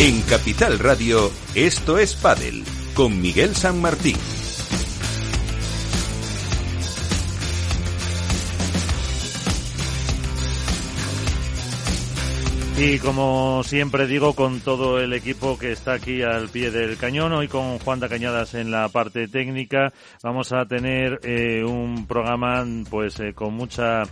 En Capital Radio, esto es Padel, con Miguel San Martín. Y como siempre digo, con todo el equipo que está aquí al pie del cañón, hoy con Juan da Cañadas en la parte técnica, vamos a tener eh, un programa pues eh, con mucha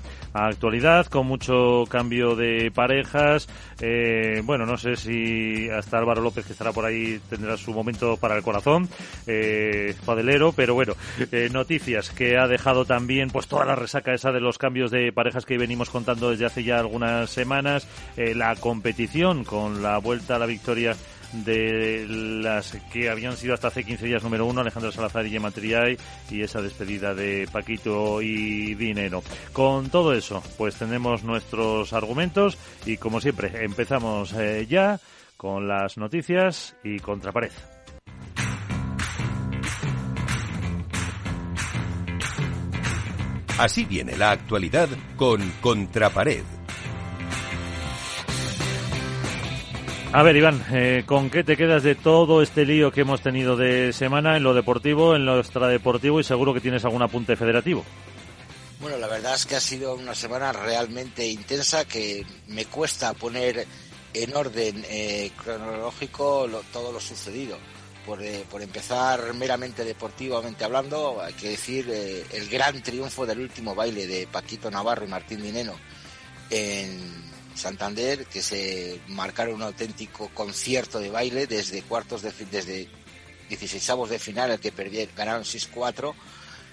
actualidad, con mucho cambio de parejas. Eh, bueno, no sé si hasta Álvaro López, que estará por ahí, tendrá su momento para el corazón, eh, padelero, pero bueno, eh, noticias que ha dejado también pues toda la resaca esa de los cambios de parejas que venimos contando desde hace ya algunas semanas, la competición con la vuelta a la victoria de las que habían sido hasta hace 15 días número uno, Alejandro Salazar y Gemma y esa despedida de Paquito y Dinero. Con todo eso, pues tenemos nuestros argumentos y como siempre, empezamos eh, ya con las noticias y contrapared. Así viene la actualidad con Contrapared. A ver, Iván, eh, ¿con qué te quedas de todo este lío que hemos tenido de semana en lo deportivo, en lo extradeportivo y seguro que tienes algún apunte federativo? Bueno, la verdad es que ha sido una semana realmente intensa que me cuesta poner en orden eh, cronológico todo lo sucedido. Por, eh, por, empezar meramente deportivamente hablando, hay que decir el gran triunfo del último baile de Paquito Navarro y Martín Dineno en Santander, que se marcaron un auténtico concierto de baile desde cuartos de desde 16 de final, el que perdieron, ganaron 6-4,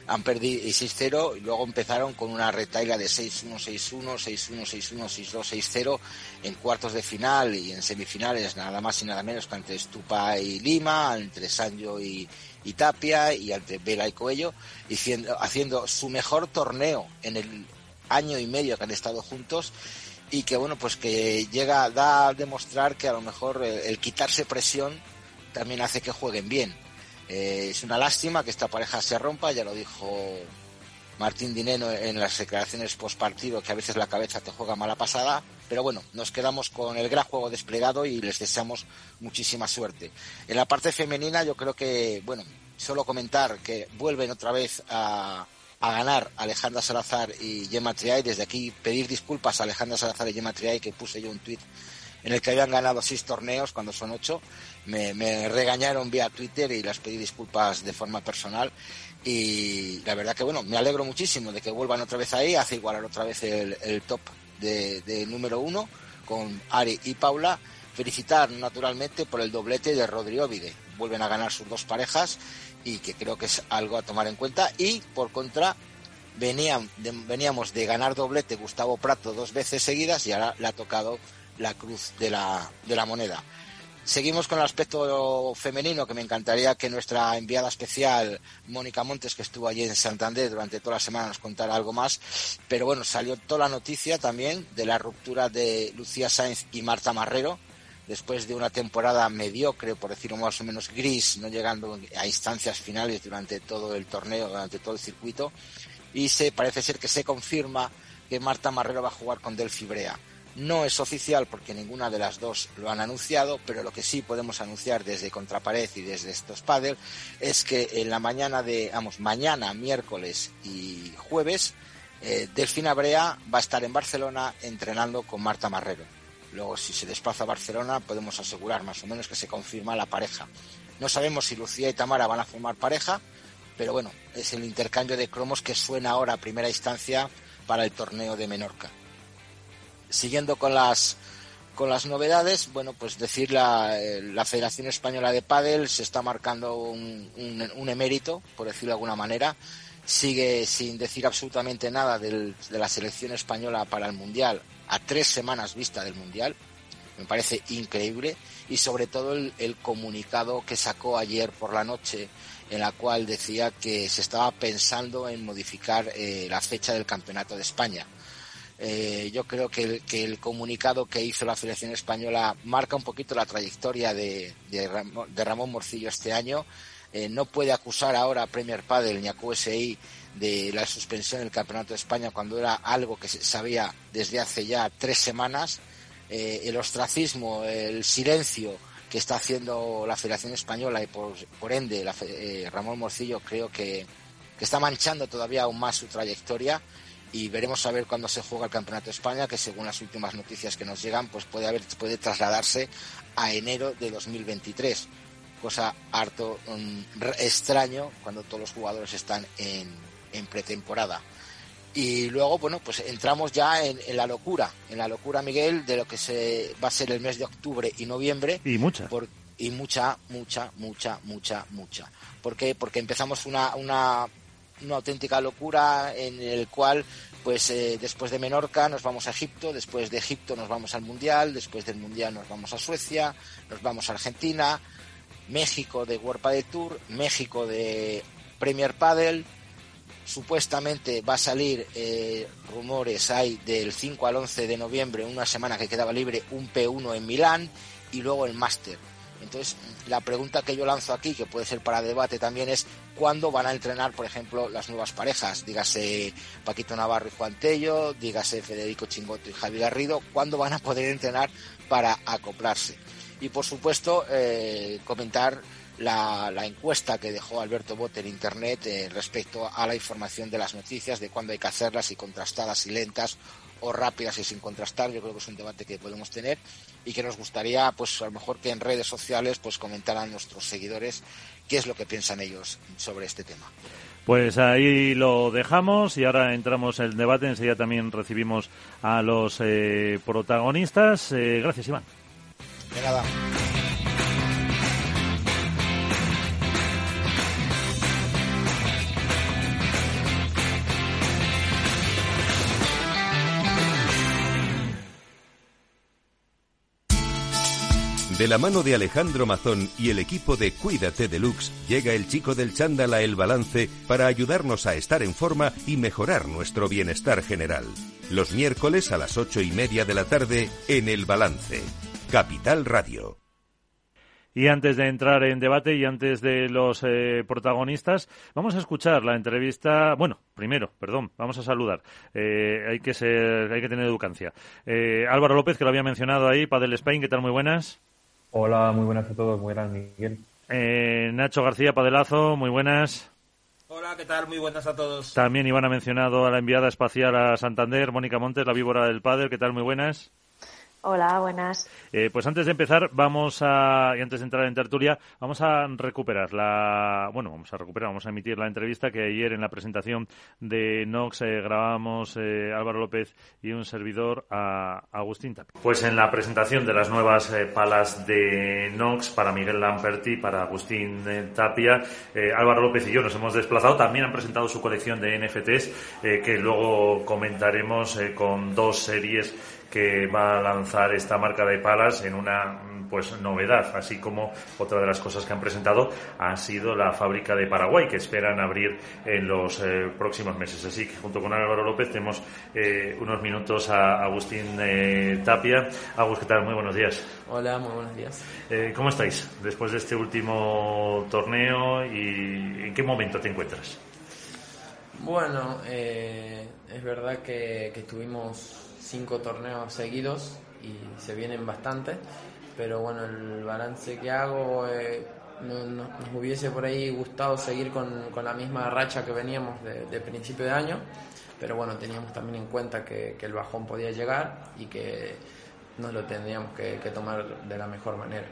han perdido 6-0 y luego empezaron con una retaila de 6-1, 6-1, 6-1, 6-1, 6-2, 6-0 en cuartos de final y en semifinales nada más y nada menos que entre Stupa y Lima, entre Sanjo y, y Tapia y entre Vela y Coello, haciendo su mejor torneo en el año y medio que han estado juntos y que bueno pues que llega da a demostrar que a lo mejor el, quitarse presión también hace que jueguen bien. Eh, es una lástima que esta pareja se rompa ya lo dijo Martín Dineno en las declaraciones post partido que a veces la cabeza te juega mala pasada pero bueno nos quedamos con el gran juego desplegado y les deseamos muchísima suerte. En la parte femenina yo creo que bueno solo comentar que vuelven otra vez a a ganar Alejandra Salazar y Gemma Triay. Desde aquí pedir disculpas a Alejandra Salazar y Gemma Triay, que puse yo un tuit en el que habían ganado seis torneos cuando son ocho. Me, regañaron vía Twitter y las pedí disculpas de forma personal. Y la verdad que, bueno, me alegro muchísimo de que vuelvan otra vez ahí, hace igualar otra vez el, top de, número uno con Ari y Paula. Felicitar naturalmente por el doblete de Rodrigo Vide. Vuelven a ganar sus dos parejas y que creo que es algo a tomar en cuenta. Y por contra, venían, veníamos de ganar doblete Gustavo Prato dos veces seguidas y ahora le ha tocado la cruz de la, de la moneda. Seguimos con el aspecto femenino, que me encantaría que nuestra enviada especial, Mónica Montes, que estuvo allí en Santander durante toda la semana, nos contara algo más. Pero bueno, salió toda la noticia también de la ruptura de Lucía Sáenz y Marta Marrero, después de una temporada mediocre, por decirlo más o menos gris, no llegando a instancias finales durante todo el torneo, durante todo el circuito, y se parece ser que se confirma que Marta Marrero va a jugar con Delphi Brea. No es oficial porque ninguna de las dos lo han anunciado, pero lo que sí podemos anunciar desde Contrapared y desde estos padres es que en la mañana de, vamos, mañana, miércoles y jueves, eh, Delfina Brea va a estar en Barcelona entrenando con Marta Marrero Luego, si se desplaza a Barcelona, podemos asegurar más o menos que se confirma la pareja. No sabemos si Lucía y Tamara van a formar pareja, pero bueno, es el intercambio de cromos que suena ahora a primera instancia para el torneo de Menorca. Siguiendo con las con las novedades, bueno, pues decir la, eh, Federación Española de Pádel se está marcando un, un, emérito, por decirlo de alguna manera, sigue sin decir absolutamente nada de la selección española para el Mundial, a tres semanas vista del Mundial. Me parece increíble. Y sobre todo el, comunicado que sacó ayer por la noche en la cual decía que se estaba pensando en modificar eh, la fecha del Campeonato de España. Eh, yo creo que el, comunicado que hizo la Federación Española marca un poquito la trayectoria de, Ramón, Morcillo este año. Eh, no puede acusar ahora a Premier Padel ni a QSI de la suspensión del Campeonato de España cuando era algo que se sabía desde hace ya tres semanas, eh, el ostracismo, el silencio que está haciendo la Federación Española y por, ende eh, Ramón Morcillo creo que, está manchando todavía aún más su trayectoria. Y veremos a ver cuándo se juega el Campeonato de España, que según las últimas noticias que nos llegan, pues puede haber, puede trasladarse a enero de 2023, cosa harto mm, extraño cuando todos los jugadores están en pretemporada. Y luego, bueno, pues entramos ya en, la locura, en la locura, Miguel, de lo que se va a ser el mes de octubre y noviembre. Y mucha. y mucha, mucha, mucha, mucha, mucha. ¿Por qué? Porque empezamos una, una, una auténtica locura en el cual, pues eh, después de Menorca nos vamos a Egipto, después de Egipto nos vamos al Mundial, después del Mundial nos vamos a Suecia, nos vamos a Argentina, México de World de Tour, México de Premier Padel, supuestamente va a salir eh, rumores hay del 5 al 11 de noviembre, una semana que quedaba libre, un P1 en Milán y luego el máster. Entonces, la pregunta que yo lanzo aquí, que puede ser para debate también, es cuándo van a entrenar, por ejemplo, las nuevas parejas, dígase Paquito Navarro y Juan Tello, dígase Federico Chingoto y Javi Garrido, cuándo van a poder entrenar para acoplarse. Y por supuesto, eh, comentar la, encuesta que dejó Alberto Bote en Internet eh, respecto a la información de las noticias, de cuándo hay que hacerlas, y contrastadas y lentas o rápidas y sin contrastar. Yo creo que es un debate que podemos tener y que nos gustaría, pues a lo mejor que en redes sociales, pues comentaran nuestros seguidores qué es lo que piensan ellos sobre este tema. Pues ahí lo dejamos y ahora entramos en el debate. Enseguida también recibimos a los eh, protagonistas. Eh, gracias, Iván. De nada. De la mano de Alejandro Mazón y el equipo de Cuídate Deluxe, llega el chico del chándal a El Balance para ayudarnos a estar en forma y mejorar nuestro bienestar general. Los miércoles a las ocho y media de la tarde en El Balance. Capital Radio. Y antes de entrar en debate y antes de los eh, protagonistas, vamos a escuchar la entrevista. Bueno, primero, perdón, vamos a saludar. Eh, hay que ser, hay que tener educancia. Eh, Álvaro López, que lo había mencionado ahí, Padel Spain, ¿qué tal? Muy buenas. Hola, muy buenas a todos. Muy buenas, Miguel. Eh, Nacho García Padelazo, muy buenas. Hola, ¿qué tal? Muy buenas a todos. También Iván ha mencionado a la enviada espacial a Santander, Mónica Montes, la víbora del Padel. ¿Qué tal? Muy buenas. Hola, buenas. Eh, pues antes de empezar, vamos a, y antes de entrar en tertulia, vamos a recuperar la, bueno, vamos a recuperar, vamos a emitir la entrevista que ayer en la presentación de Nox eh, grabamos eh, Álvaro López y un servidor a Agustín Tapia. Pues en la presentación de las nuevas palas de Nox para Miguel Lamperti, para Agustín Tapia, Álvaro López y yo nos hemos desplazado. También han presentado su colección de NFTs que luego comentaremos con dos series que va a lanzar esta marca de palas en una pues novedad, así como otra de las cosas que han presentado ha sido la fábrica de Paraguay que esperan abrir en los eh, próximos meses. Así que junto con Álvaro López tenemos eh, unos minutos a Agustín eh, Tapia. Agus, ¿qué tal? Muy buenos días. Hola, muy buenos días. ¿Cómo estáis después de este último torneo y en qué momento te encuentras? Bueno, es verdad que, que estuvimos cinco torneos seguidos y se vienen bastante, pero bueno, el balance que hago eh, no, nos hubiese por ahí gustado seguir con, con la misma racha que veníamos de, principio de año, pero bueno, teníamos también en cuenta que, que, el bajón podía llegar y que nos lo tendríamos que, tomar de la mejor manera.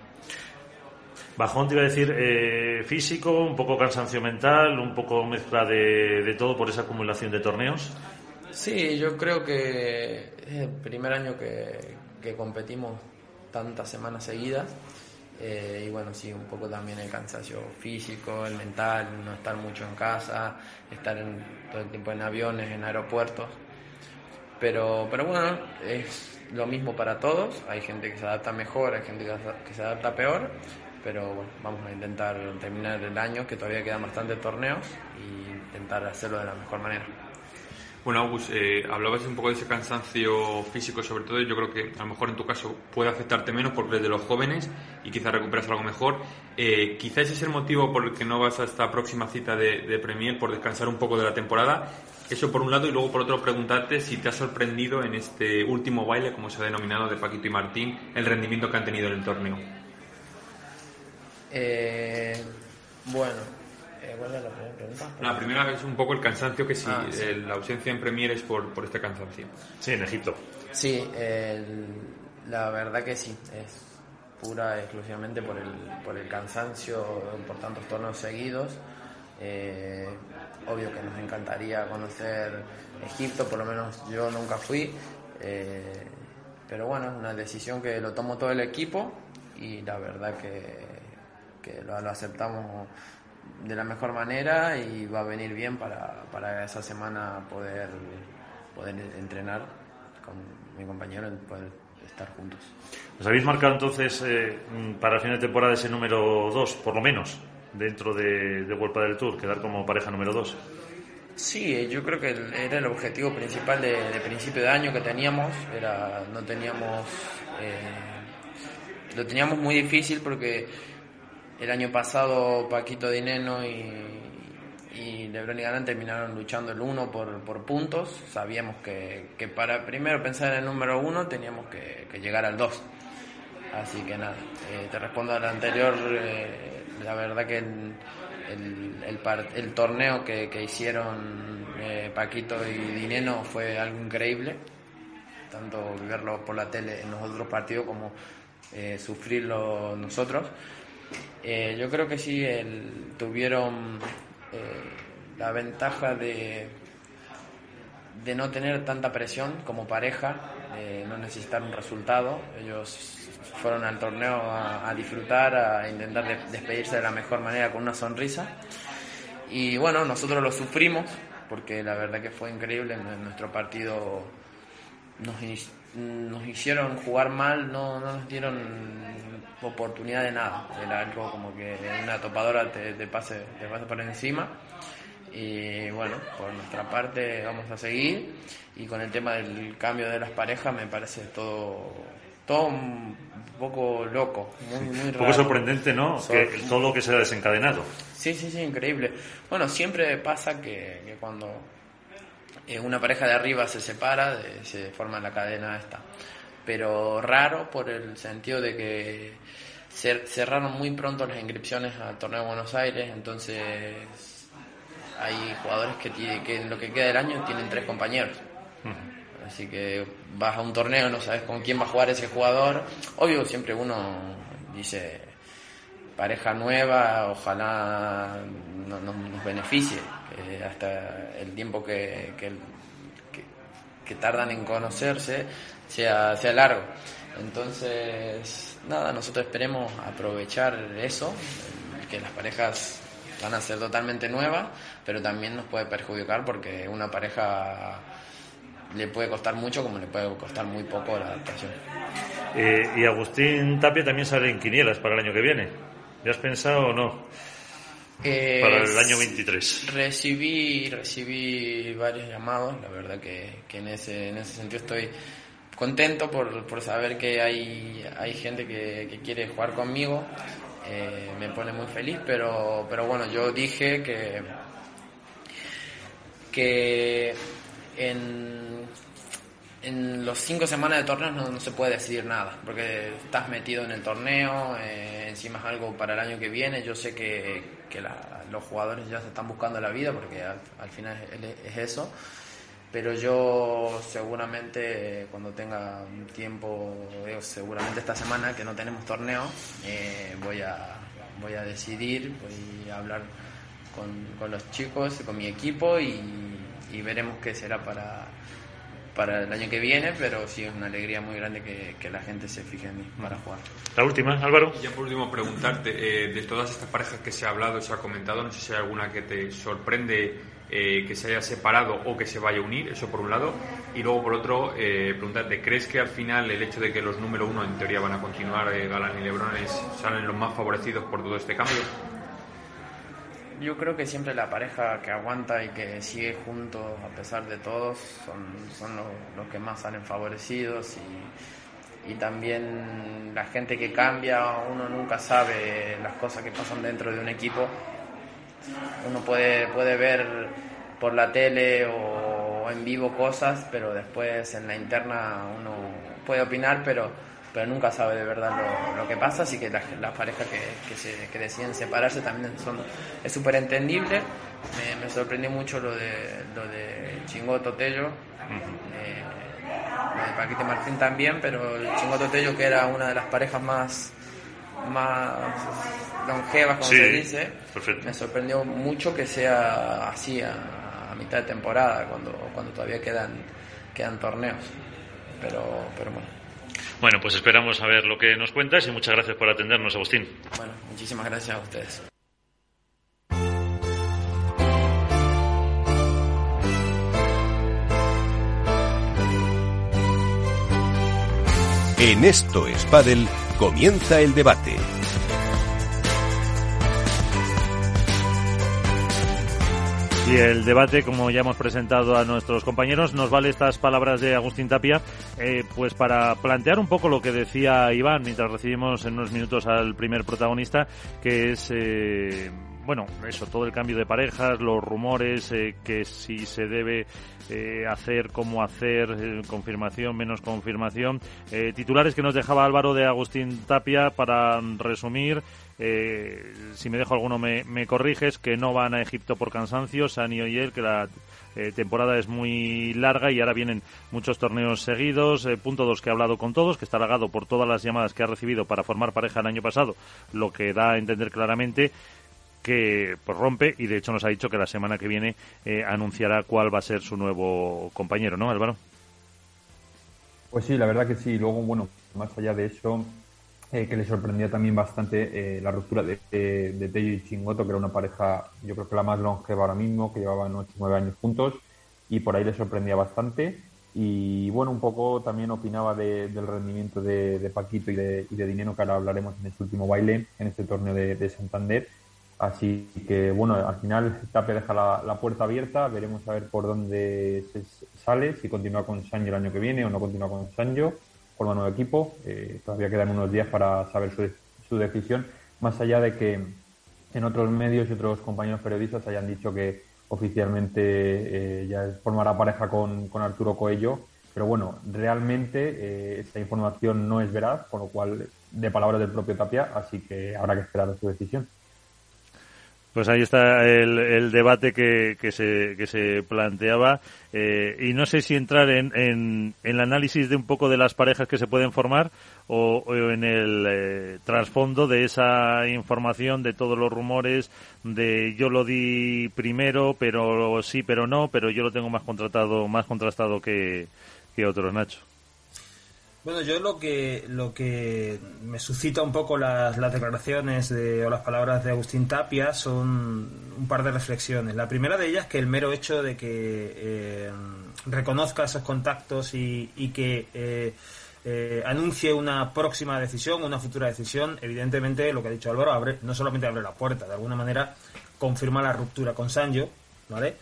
Bajón te iba a decir eh, físico, un poco cansancio mental, un poco mezcla de, de todo por esa acumulación de torneos. Sí, yo creo que es el primer año que, que competimos tantas semanas seguidas. Eh, y bueno, sí, un poco también el cansancio físico, el mental, no estar mucho en casa, estar todo el tiempo en aviones, en aeropuertos. Pero, pero bueno, es lo mismo para todos. Hay gente que se adapta mejor, hay gente que se adapta peor. Pero bueno, vamos a intentar terminar el año, que todavía quedan bastantes torneos, y intentar hacerlo de la mejor manera. Bueno, Agus, eh, hablabas un poco de ese cansancio físico, sobre todo. Yo creo que a lo mejor en tu caso puede afectarte menos porque eres de los jóvenes y quizás recuperas algo mejor. Eh, quizás ese es el motivo por el que no vas a esta próxima cita de, Premier, por descansar un poco de la temporada. Eso por un lado, y luego por otro, preguntarte si te ha sorprendido en este último baile, como se ha denominado, de Paquito y Martín, el rendimiento que han tenido en el torneo. Eh, bueno, eh, ¿cuál es la primera pregunta? La primera es un poco el cansancio, que si Ah, sí. eh, la ausencia en Premier es por, por este cansancio. Sí, en Egipto. Sí, el- la verdad que sí, es pura exclusivamente por el, por el cansancio por tantos torneos seguidos. Eh, obvio que nos encantaría conocer Egipto, por lo menos yo nunca fui, eh, pero bueno, es una decisión que lo tomó todo el equipo y la verdad que, que lo, lo aceptamos de la mejor manera y va a venir bien para, para esa semana poder, poder entrenar con mi compañero y poder estar juntos. ¿Os habéis marcado entonces eh, para el final de temporada ese número 2, por lo menos, dentro de, de Vuelta del Tour, quedar como pareja número 2? Sí, yo creo que era el objetivo principal de, de principio de año que teníamos, era no teníamos eh, lo teníamos muy difícil porque el año pasado Paquito Dineno y, y Lebron y Galán terminaron luchando el uno por, por puntos, sabíamos que, que para primero pensar en el número uno teníamos que, que llegar al 2. Así que nada, eh, te respondo al anterior, eh, la verdad que el, el, torneo que, que hicieron eh, Paquito y Dineno fue algo increíble, tanto verlo por la tele en los otros partidos como sufrirlo nosotros. Eh, yo creo que sí, el- tuvieron eh, la ventaja de, de no tener tanta presión como pareja, de no necesitar un resultado. Ellos fueron al torneo a, disfrutar, a intentar de- despedirse de la mejor manera con una sonrisa. Y bueno, nosotros lo sufrimos, porque la verdad que fue increíble nuestro partido. Nos, nos hicieron jugar mal, no, no nos dieron oportunidad de nada. Era algo como que una topadora te, te pase, te pase por encima. Y bueno, por nuestra parte vamos a seguir. Y con el tema del cambio de las parejas me parece todo, todo un poco loco, muy, muy Un poco sorprendente, ¿no? So- Que todo lo que se ha desencadenado. Sí, sí, sí, increíble. Bueno, siempre pasa que, que cuando una pareja de arriba se separa, de- se forma la cadena esta. Pero raro por el sentido de que cer- cerraron muy pronto las inscripciones al torneo de Buenos Aires, entonces hay jugadores que, tiene- que en lo que queda del año tienen tres compañeros. Así que vas a un torneo, no sabes con quién va a jugar ese jugador. Obvio, siempre uno dice, pareja nueva, ojalá no- no- nos beneficie, hasta el tiempo que, que, que- que tardan en conocerse sea, sea largo. Entonces, nada, nosotros esperemos aprovechar eso, que las parejas van a ser totalmente nuevas, pero también nos puede perjudicar porque una pareja le puede costar mucho como le puede costar muy poco la adaptación. Eh, y Agustín Tapia también sale en quinielas para el año que viene. ¿Ya has pensado o no? Eh, Para el año 23. Recibí, recibí varios llamados, la verdad que, que en, ese, en ese sentido estoy contento por, por saber que hay, hay gente que, que quiere jugar conmigo, eh, me pone muy feliz, pero, pero bueno, yo dije que, que en, en los cinco semanas de torneo no, no se puede decidir nada, porque estás metido en el torneo, eh, encima es algo para el año que viene, yo sé que, que los jugadores ya se están buscando la vida, porque al, al final es, es eso, pero yo seguramente cuando tenga tiempo, eh, seguramente esta semana que no tenemos torneo, eh, voy, a, voy a decidir, voy a hablar con, con los chicos, con mi equipo y, y veremos qué será para, para el año que viene, pero sí es una alegría muy grande que, que la gente se fije en mí para jugar. La última, Álvaro. Y ya por último preguntarte, eh, de todas estas parejas que se ha hablado, se ha comentado, no sé si hay alguna que te sorprende eh, que se haya separado o que se vaya a unir, eso por un lado. Y luego por otro, eh, preguntarte, ¿crees que al final el hecho de que los número uno en teoría van a continuar, eh, Galán y Lebron, es- salen los más favorecidos por todo este cambio? Yo creo que siempre la pareja que aguanta y que sigue juntos a pesar de todos son, son los, que más salen favorecidos y, y también la gente que cambia, uno nunca sabe las cosas que pasan dentro de un equipo. Uno puede, puede ver por la tele o en vivo cosas, pero después en la interna uno puede opinar, pero pero nunca sabe de verdad lo, que pasa, así que las, parejas que, se, que deciden separarse también son, es súper entendible. Me, sorprendió mucho lo de, lo de Chingoto Tello, eh, lo de Paquito Martín también, pero el Chingoto Tello que era una de las parejas más más longevas, como se dice, me sorprendió mucho que sea así a, mitad de temporada, cuando, cuando todavía quedan, quedan torneos. Pero, pero bueno. Bueno, pues esperamos a ver lo que nos cuentas y muchas gracias por atendernos, Agustín. Bueno, muchísimas gracias a ustedes. En esto es comienza el debate. Y el debate, como ya hemos presentado a nuestros compañeros, nos vale estas palabras de Agustín Tapia, eh, pues para plantear un poco lo que decía Iván mientras recibimos en unos minutos al primer protagonista, que es, eh, bueno, eso, todo el cambio de parejas, los rumores, eh, que si se debe hacer, cómo hacer, confirmación, menos confirmación, titulares que nos dejaba Álvaro de Agustín Tapia para resumir. Eh, si me dejo alguno me, corriges, que no van a Egipto por cansancio, Sanio y él, que la eh, temporada es muy larga y ahora vienen muchos torneos seguidos. Eh, punto dos, que ha hablado con todos, que está halagado por todas las llamadas que ha recibido para formar pareja el año pasado, lo que da a entender claramente que pues, rompe y de hecho nos ha dicho que la semana que viene anunciará cuál va a ser su nuevo compañero, ¿no, Álvaro? Pues sí, la verdad que sí. Luego, bueno, más allá de eso, eh, que le sorprendía también bastante eh, la ruptura de, de, Tello y Chingoto, que era una pareja, yo creo que la más longeva ahora mismo, que llevaban 8 o 9 años juntos, y por ahí le sorprendía bastante. Y bueno, un poco también opinaba del rendimiento de, Paquito y de, Dinero, que ahora hablaremos en este último baile, en este torneo de, Santander. Así que bueno, al final Tape deja la, puerta abierta, veremos a ver por dónde se sale, si continúa con Sancho el año que viene o no continúa con Sancho forma nuevo equipo. Eh, todavía quedan unos días para saber su, decisión, más allá de que en otros medios y otros compañeros periodistas hayan dicho que oficialmente eh, ya formará pareja con, con, Arturo Coello, pero bueno, realmente eh, esta información no es veraz, con lo cual de palabras del propio Tapia, así que habrá que esperar a su decisión. Pues ahí está el, el debate que, se, que se planteaba. Eh, y no sé si entrar en, en, el análisis de un poco de las parejas que se pueden formar o, en el eh, trasfondo de esa información, de todos los rumores, de yo lo di primero, pero sí, pero no, pero yo lo tengo más contratado, más contrastado que, que otros, Nacho. Bueno, yo lo que lo que me suscita un poco las, las declaraciones de, o las palabras de Agustín Tapia son un par de reflexiones. La primera de ellas que el mero hecho de que eh, reconozca esos contactos y, y que eh, eh, anuncie una próxima decisión, una futura decisión, evidentemente lo que ha dicho Álvaro abre, no solamente abre la puerta, de alguna manera confirma la ruptura con Sancho, ¿vale?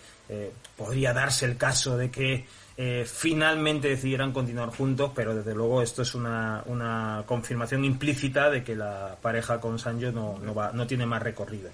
podría darse el caso de que eh, finalmente decidieran continuar juntos, pero desde luego esto es una, una confirmación implícita de que la pareja con Sancho no, no, va, no tiene más recorrido.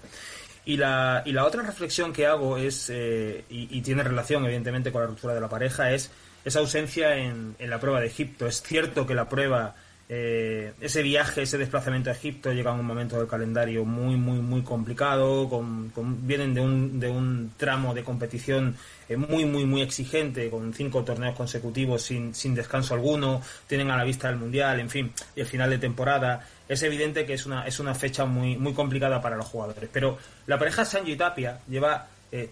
Y la, y la otra reflexión que hago es, eh, y, tiene relación evidentemente con la ruptura de la pareja, es esa ausencia en, en la prueba de Egipto. Es cierto que la prueba eh, ese viaje, ese desplazamiento a Egipto llega en un momento del calendario muy, muy, muy complicado. Con, vienen de un, de un tramo de competición eh, muy, muy, muy exigente, con cinco torneos consecutivos sin, sin descanso alguno. Tienen a la vista el mundial, en fin, y el final de temporada. Es evidente que es una, es una fecha muy, muy complicada para los jugadores. Pero la pareja Sancho y Tapia lleva eh,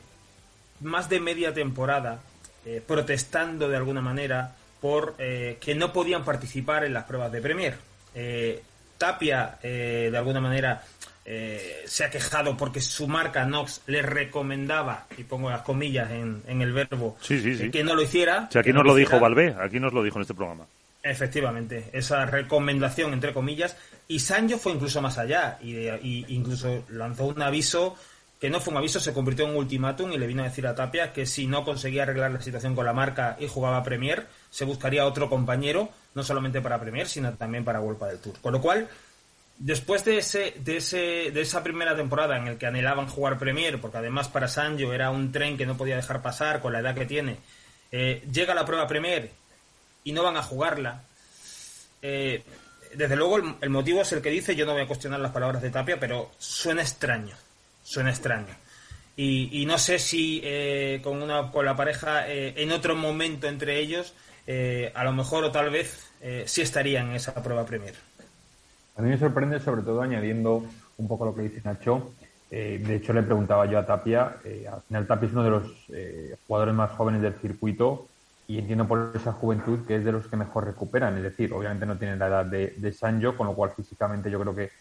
más de media temporada protestando de alguna manera por eh, que no podían participar en las pruebas de Premier. Eh, Tapia, eh, de alguna manera, se ha quejado porque su marca Nox le recomendaba, y pongo las comillas en, el verbo, que no lo hiciera. aquí nos lo, dijo Valvé, aquí nos lo dijo en este programa. Efectivamente, esa recomendación, entre comillas, y Sancho fue incluso más allá, y, y incluso lanzó un aviso que no fue un aviso, se convirtió en un ultimátum y le vino a decir a Tapia que si no conseguía arreglar la situación con la marca y jugaba Premier, se buscaría otro compañero, no solamente para Premier, sino también para Vuelta del Tour. Con lo cual, después de, ese, de, ese, de esa primera temporada en el que anhelaban jugar Premier, porque además para Sancho era un tren que no podía dejar pasar con la edad que tiene, eh, llega la prueba Premier y no van a jugarla. Eh, desde luego el, motivo es el que dice, yo no voy a cuestionar las palabras de Tapia, pero suena extraño, suena extraño. Y, no sé si eh, con, una, con la pareja eh, en otro momento entre ellos, a lo mejor o tal vez sí estarían en esa prueba Premier. A mí me sorprende sobre todo añadiendo un poco lo que dice Nacho. de hecho, le preguntaba yo a Tapia, al final Tapia es uno de los jugadores más jóvenes del circuito y entiendo por esa juventud que es de los que mejor recuperan. Es decir, obviamente no tienen la edad de, de Sancho, con lo cual físicamente yo creo que,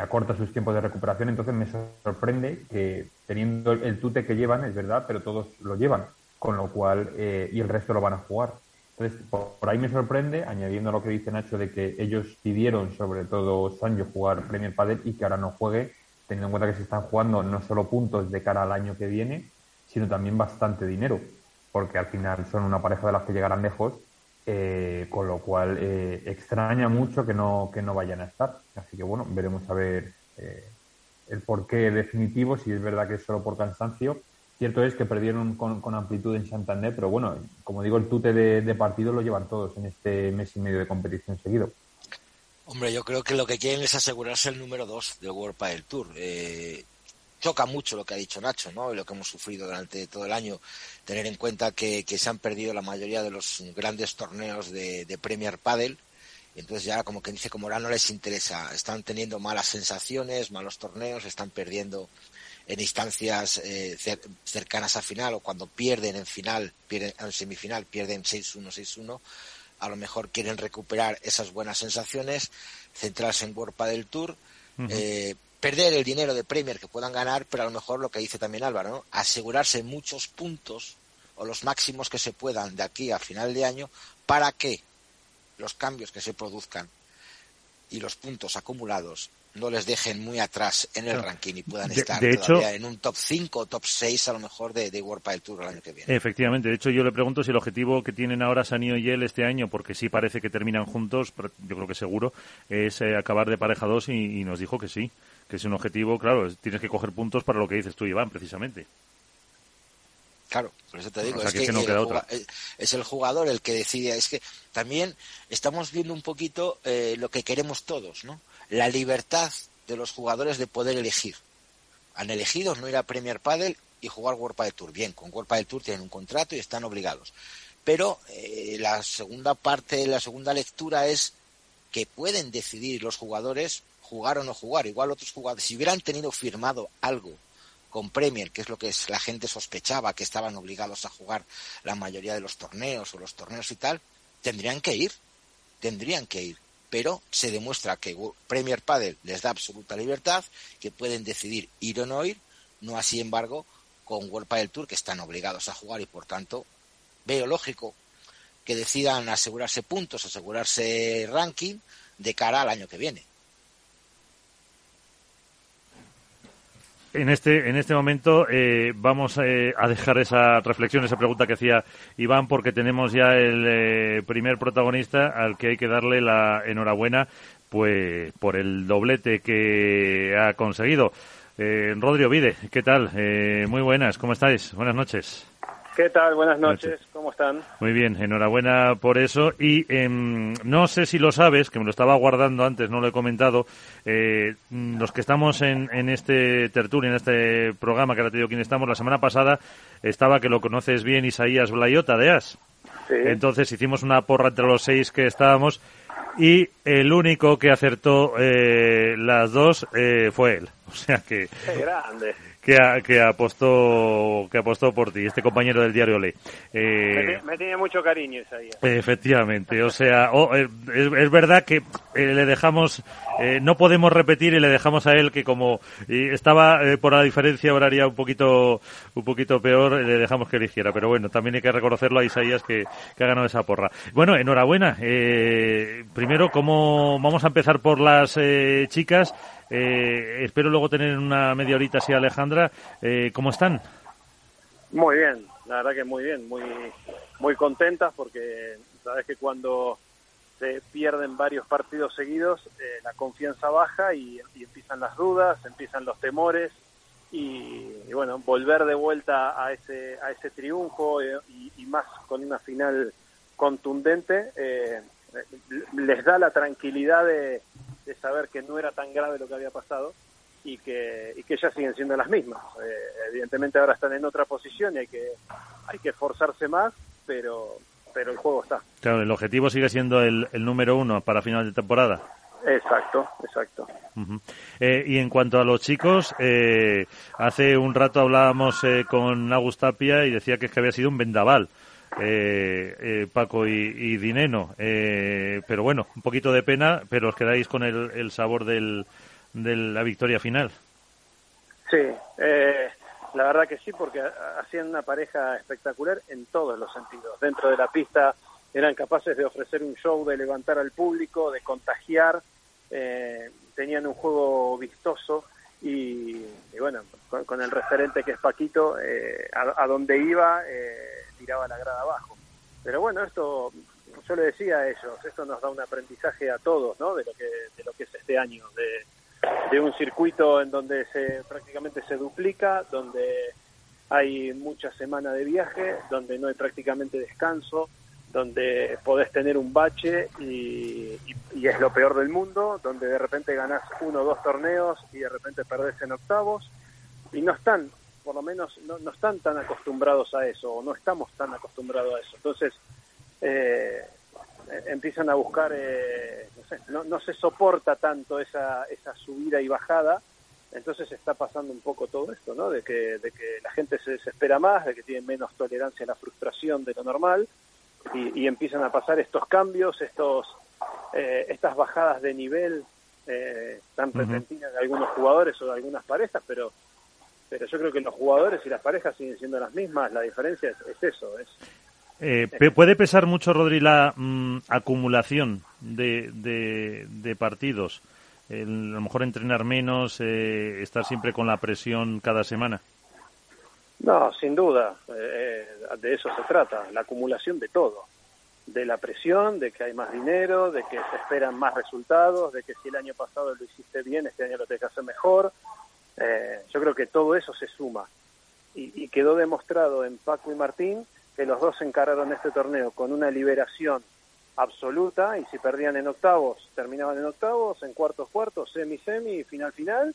acorta sus tiempos de recuperación. Entonces me sorprende que teniendo el tute que llevan, es verdad, pero todos lo llevan, con lo cual, eh, y el resto lo van a jugar. Entonces, por, ahí me sorprende, añadiendo lo que dice Nacho, de que ellos pidieron, sobre todo Sancho, jugar Premier Padel y que ahora no juegue, teniendo en cuenta que se están jugando no solo puntos de cara al año que viene, sino también bastante dinero porque al final son una pareja de las que llegarán lejos, eh, con lo cual eh, extraña mucho que no, que no vayan a estar. Así que bueno, veremos a ver eh, el porqué definitivo, si es verdad que es solo por cansancio. Cierto es que perdieron con, amplitud en Santander, pero bueno, como digo, el tute de, de partido lo llevan todos en este mes y medio de competición seguido. Hombre, yo creo que lo que quieren es asegurarse el número 2 del World Padel Tour. Eh, choca mucho lo que ha dicho Nacho, ¿no? Y lo que hemos sufrido durante todo el año. Tener en cuenta que, se han perdido la mayoría de los grandes torneos de, Premier Padel. Entonces ya como que dice como ahora no les interesa. Están teniendo malas sensaciones, malos torneos, están perdiendo en instancias eh, cercanas a final o cuando pierden en final, pierden en semifinal, pierden 6-1, 6-1. A lo mejor quieren recuperar esas buenas sensaciones, centrarse en World Padel Tour, perder el dinero de Premier que puedan ganar, pero a lo mejor lo que dice también Álvaro, ¿no? asegurarse muchos puntos o los máximos que se puedan de aquí a final de año para que los cambios que se produzcan y los puntos acumulados no les dejen muy atrás en el ranking y puedan estar en un top 5 o top 6 a lo mejor de, de World Padel Tour el año que viene. Efectivamente, de hecho yo le pregunto si el objetivo que tienen ahora Sanio y él este año, porque sí parece que terminan juntos, yo creo que seguro, es eh, acabar de pareja 2 y, nos dijo que sí, que es un objetivo, claro, tienes que coger puntos para lo que dices tú, Iván, precisamente. Claro, por eso te digo, es, que, es el jugador el que decide. Es que también estamos viendo un poquito eh, lo que queremos todos, ¿no? La libertad de los jugadores de poder elegir. Han elegido no ir a Premier Padel y jugar World Padel Tour. Bien, con World Padel Tour tienen un contrato y están obligados. Pero eh, la segunda parte, la segunda lectura es que pueden decidir los jugadores jugar o no jugar. Igual otros jugadores, si hubieran tenido firmado algo con Premier, que es lo que la gente sospechaba, que estaban obligados a jugar la mayoría de los torneos o los torneos y tal, tendrían que ir, tendrían que ir. Pero se demuestra que Premier Padel les da absoluta libertad, que pueden decidir ir o no ir, no así embargo con World Padel Tour, que están obligados a jugar y por tanto veo lógico que decidan asegurarse puntos, asegurarse ranking de cara al año que viene. En este, en este momento eh, vamos eh, a dejar esa reflexión, esa pregunta que hacía Iván, porque tenemos ya el eh, primer protagonista al que hay que darle la enhorabuena pues por el doblete que ha conseguido. Rodrigo Vide, ¿qué tal? muy buenas, ¿cómo estáis? Buenas noches. ¿Qué tal? Buenas noches. ¿Cómo están? Muy bien, enhorabuena por eso. Y em, no sé si lo sabes, que me lo estaba guardando antes, no lo he comentado. Eh, los que estamos en, en este tertulio, en este programa que ahora te digo quién estamos, la semana pasada estaba, que lo conoces bien, Isaías Blayota de AS. Entonces hicimos una porra entre los seis que estábamos y el único que acertó eh, las dos eh, fue él. O sea que... Qué grande que, apostó que apostó por ti, este compañero del diario Le. Eh, me, tiene mucho cariño Isaías. Efectivamente, o sea, eh, es, verdad que eh, le dejamos, no podemos repetir y le dejamos a él que como estaba por la diferencia horaria un poquito un poquito peor, le dejamos que eligiera, pero bueno, también hay que reconocerlo a Isaías que, que ha ganado esa porra. Bueno, enhorabuena. primero, ¿cómo vamos a empezar por las chicas? Eh, espero luego tener una media horita así, Alejandra. Eh, ¿Cómo están? Muy bien, la verdad que muy bien, muy, muy contentas porque sabes que cuando se pierden varios partidos seguidos, eh, la confianza baja y, empiezan las dudas, empiezan los temores y, bueno, volver de vuelta a ese, a ese triunfo y, más con una final contundente les da la tranquilidad de, de saber que no era tan grave lo que había pasado y que, y que ellas siguen siendo las mismas. Eh, evidentemente ahora están en otra posición y hay que, hay que esforzarse más, pero, pero el juego está. Claro, el objetivo sigue siendo el, el número uno para final de temporada. Exacto, exacto. eh, y en cuanto a los chicos, eh, hace un rato hablábamos eh, con Agustapia y decía que, es que había sido un vendaval. Eh, eh, Paco y, y Dineno, eh, pero bueno, un poquito de pena, pero os quedáis con el, el sabor del, de la victoria final. Sí, eh, la verdad que sí, porque hacían una pareja espectacular en todos los sentidos. Dentro de la pista eran capaces de ofrecer un show, de levantar al público, de contagiar, eh, tenían un juego vistoso y, y bueno, con, con, el referente que es Paquito, eh, a, a, donde iba eh, tiraba la grada abajo. Pero bueno, esto, yo le decía a ellos, esto nos da un aprendizaje a todos, ¿no? De lo que, de lo que es este año, de, de un circuito en donde se prácticamente se duplica, donde hay mucha semana de viaje, donde no hay prácticamente descanso, donde podés tener un bache y, y, es lo peor del mundo, donde de repente ganás uno o dos torneos y de repente perdés en octavos y no están, por lo menos no, no están tan acostumbrados a eso o no estamos tan acostumbrados a eso. Entonces eh, empiezan a buscar, eh, no, sé, no, no se soporta tanto esa, esa subida y bajada, entonces está pasando un poco todo esto, ¿no? De que, de que la gente se desespera más, de que tiene menos tolerancia a la frustración de lo normal y, y empiezan a pasar estos cambios, estos, eh, estas bajadas de nivel eh, tan repentinas de algunos jugadores o de algunas parejas, pero pero yo creo que los jugadores y las parejas siguen siendo las mismas, la diferencia es, es eso, es eh, ¿Puede pesar mucho, Rodri, la mm, acumulación de, de, de partidos? El, a lo mejor entrenar menos, eh, estar siempre con la presión cada semana. No, sin duda. Eh, de eso se trata, la acumulación de todo. De la presión, de que hay más dinero, de que se esperan más resultados, de que si el año pasado lo hiciste bien, este año lo tenés que hacer mejor. Eh, yo creo que todo eso se suma. Y, y quedó demostrado en Paco y Martín que los dos encararon este torneo con una liberación absoluta y si perdían en octavos, terminaban en octavos, en cuartos, cuartos, semi, semi, final, final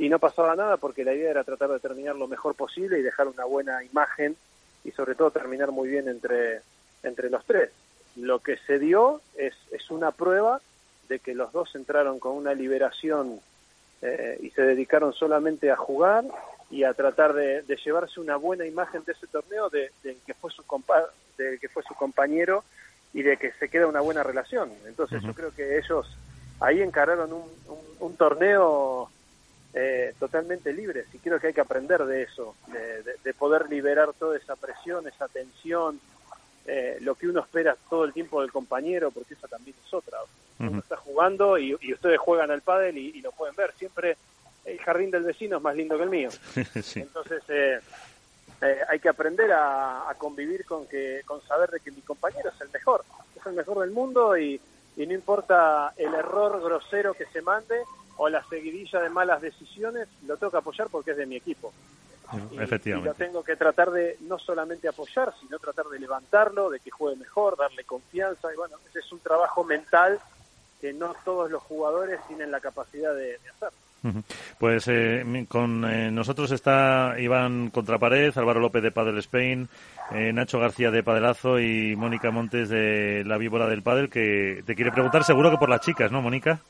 y no pasaba nada porque la idea era tratar de terminar lo mejor posible y dejar una buena imagen y sobre todo terminar muy bien entre, entre los tres. Lo que se dio es, es una prueba de que los dos entraron con una liberación eh, y se dedicaron solamente a jugar y a tratar de, de, llevarse una buena imagen de ese torneo de, de que fue su compa de que fue su compañero y de que se queda una buena relación entonces uh -huh. yo creo que ellos ahí encararon un, un, un torneo eh, totalmente libre y creo que hay que aprender de eso de, de, poder liberar toda esa presión esa tensión eh, lo que uno espera todo el tiempo del compañero porque esa también es otra uh -huh. uno está jugando y, y ustedes juegan al pádel y, y lo pueden ver siempre el jardín del vecino es más lindo que el mío. sí. Entonces eh, eh, hay que aprender a, a, convivir con que con saber de que mi compañero es el mejor, es el mejor del mundo y, y no importa el error grosero que se mande o la seguidilla de malas decisiones, lo tengo que apoyar porque es de mi equipo. Y, Efectivamente. y lo tengo que tratar de no solamente apoyar, sino tratar de levantarlo, de que juegue mejor, darle confianza. Y bueno, ese es un trabajo mental que no todos los jugadores tienen la capacidad de, de hacer. Pues eh, con eh, nosotros está Iván Contrapared, Álvaro López de Padel Spain, eh, Nacho García de Padelazo y Mónica Montes de La Víbora del Padel, que te quiere preguntar seguro que por las chicas, ¿no, Mónica?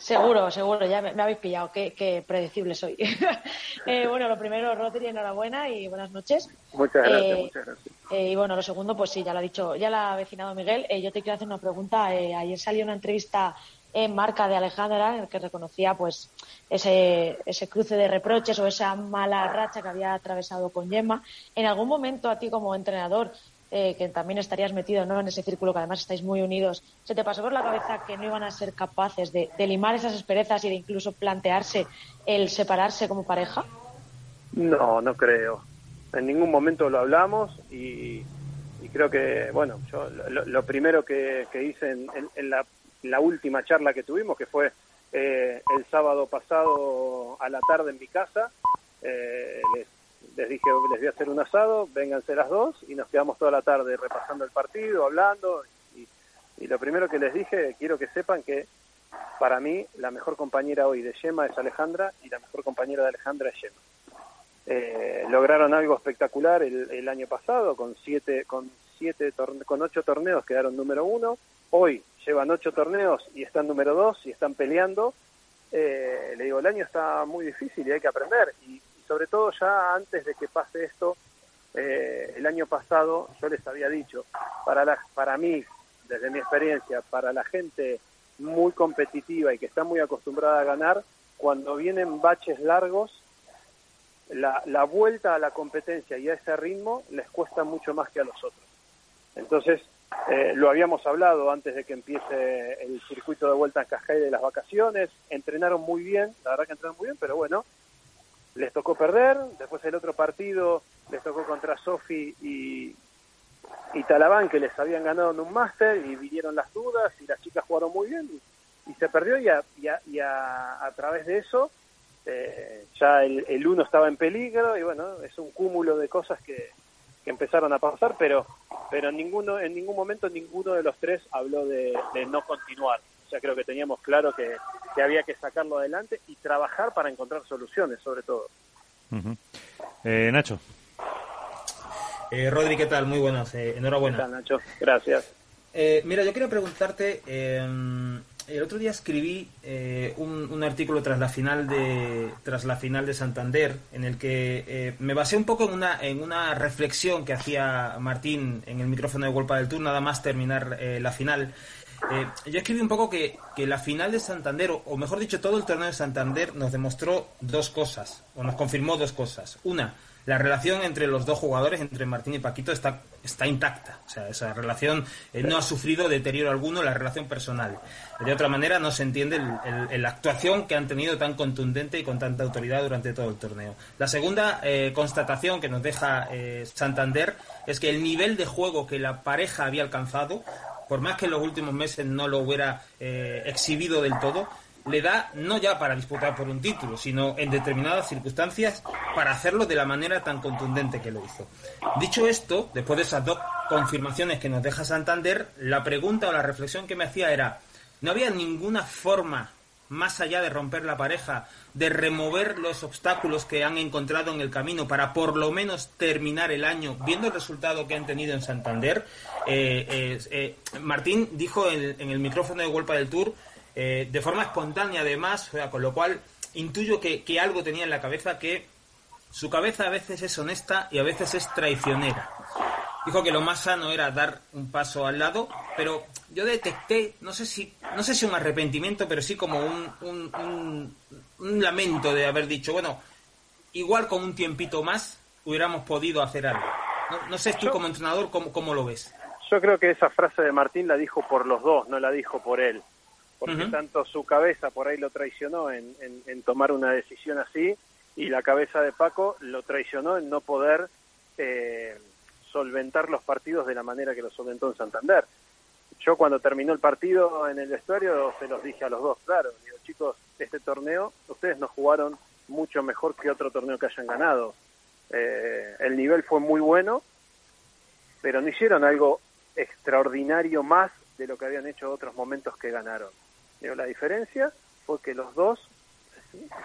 Seguro, seguro, ya me, me habéis pillado, qué, qué predecible soy. eh, bueno, lo primero, Rodri, enhorabuena y buenas noches. Muchas gracias, eh, muchas gracias. Eh, y bueno, lo segundo, pues sí, ya lo ha dicho, ya lo ha avecinado Miguel. Yo te quiero hacer una pregunta. ayer salió una entrevista en marca de Alejandra, en el que reconocía pues ese, ese cruce de reproches o esa mala racha que había atravesado con Gemma. En algún momento a ti como entrenador, eh, que también estarías metido ¿no? en ese círculo que además estáis muy unidos, ¿se te pasó por la cabeza que no iban a ser capaces de, limar esas asperezas y de incluso plantearse el separarse como pareja? No, no creo. En ningún momento lo hablamos y, y creo que, bueno, yo lo, primero que, que hice en, en, la última charla que tuvimos, que fue eh, el sábado pasado a la tarde en mi casa. Eh, les, les, dije, les voy a hacer un asado, vénganse las dos y nos quedamos toda la tarde repasando el partido, hablando y, lo primero que les dije, quiero que sepan que para mí la mejor compañera hoy de Yema es Alejandra y la mejor compañera de Alejandra es Yema. Eh, lograron algo espectacular el, año pasado con siete, con siete, con ocho torneos quedaron número uno. Hoy llevan ocho torneos y están número dos y están peleando. Eh, le digo, el año está muy difícil y hay que aprender. Y, sobre todo ya antes de que pase esto, eh, el año pasado yo les había dicho, para, la, para mí, desde mi experiencia, para la gente muy competitiva y que está muy acostumbrada a ganar, cuando vienen baches largos, la, la vuelta a la competencia y a ese ritmo les cuesta mucho más que a los otros. Entonces, eh, lo habíamos hablado antes de que empiece el circuito de vuelta en Cascais de las vacaciones. Entrenaron muy bien, la verdad que entrenaron muy bien, pero bueno, les tocó perder. Después el otro partido les tocó contra Sofi y, y Talabán, que les habían ganado en un máster y vinieron las dudas y las chicas jugaron muy bien y, se perdió y a, y a, través de eso eh, ya el, el uno estaba en peligro y bueno, es un cúmulo de cosas que, que empezaron a pasar, pero pero en ninguno en ningún momento ninguno de los tres habló de, no continuar. Sea, creo que teníamos claro que, había que sacarlo adelante y trabajar para encontrar soluciones, sobre todo. eh, Nacho. Eh, Rodri, ¿qué tal? Muy buenas, eh, enhorabuena. ¿Qué tal, Nacho? Gracias. Eh, mira, yo quería preguntarte, em, el otro día escribí eh, un, artículo tras la final de tras la final de Santander en el que eh, me basé un poco en una en una reflexión que hacía Martín en el micrófono de Golpa del Tour nada más terminar eh, la final yo escribí un poco que, que la final de Santander, o, mejor dicho, todo el torneo de Santander nos demostró dos cosas, o nos confirmó dos cosas. Una, la relación entre los dos jugadores, entre Martín y Paquito, está, está intacta. O sea, esa relación eh, no ha sufrido deterioro alguno, la relación personal. De otra manera, no se entiende la actuación que han tenido tan contundente y con tanta autoridad durante todo el torneo. La segunda eh, constatación que nos deja eh, Santander es que el nivel de juego que la pareja había alcanzado, por más que en los últimos meses no lo hubiera exhibido del todo, le da no ya para disputar por un título, sino en determinadas circunstancias para hacerlo de la manera tan contundente que lo hizo. Dicho esto, después de esas dos confirmaciones que nos deja Santander, la pregunta o la reflexión que me hacía era, ¿no había ninguna forma, más allá de romper la pareja, de remover los obstáculos que han encontrado en el camino para por lo menos terminar el año viendo el resultado que han tenido en Santander? Eh, eh, eh, Martín dijo en, el micrófono de Golpa del Tour de forma espontánea además, con lo cual intuyo que, algo tenía en la cabeza que su cabeza a veces es honesta y a veces es traicionera. Dijo que lo más sano era dar un paso al lado, pero yo detecté, no sé si, no sé si un arrepentimiento, pero sí como un, un, lamento de haber dicho, bueno, igual con un tiempito más hubiéramos podido hacer algo. No, sé tú como entrenador cómo, cómo lo ves. Yo creo que esa frase de Martín la dijo por los dos, no la dijo por él porque tanto su cabeza por ahí lo traicionó en, en, tomar una decisión así y la cabeza de Paco lo traicionó en no poder eh, solventar los partidos de la manera que lo solventó en Santander. Yo cuando terminó el partido en el vestuario se los dije a los dos, claro, digo, chicos, este torneo ustedes no jugaron mucho mejor que otro torneo que hayan ganado. Eh, el nivel fue muy bueno, pero no hicieron algo extraordinario más de lo que habían hecho otros momentos que ganaron la diferencia fue que los dos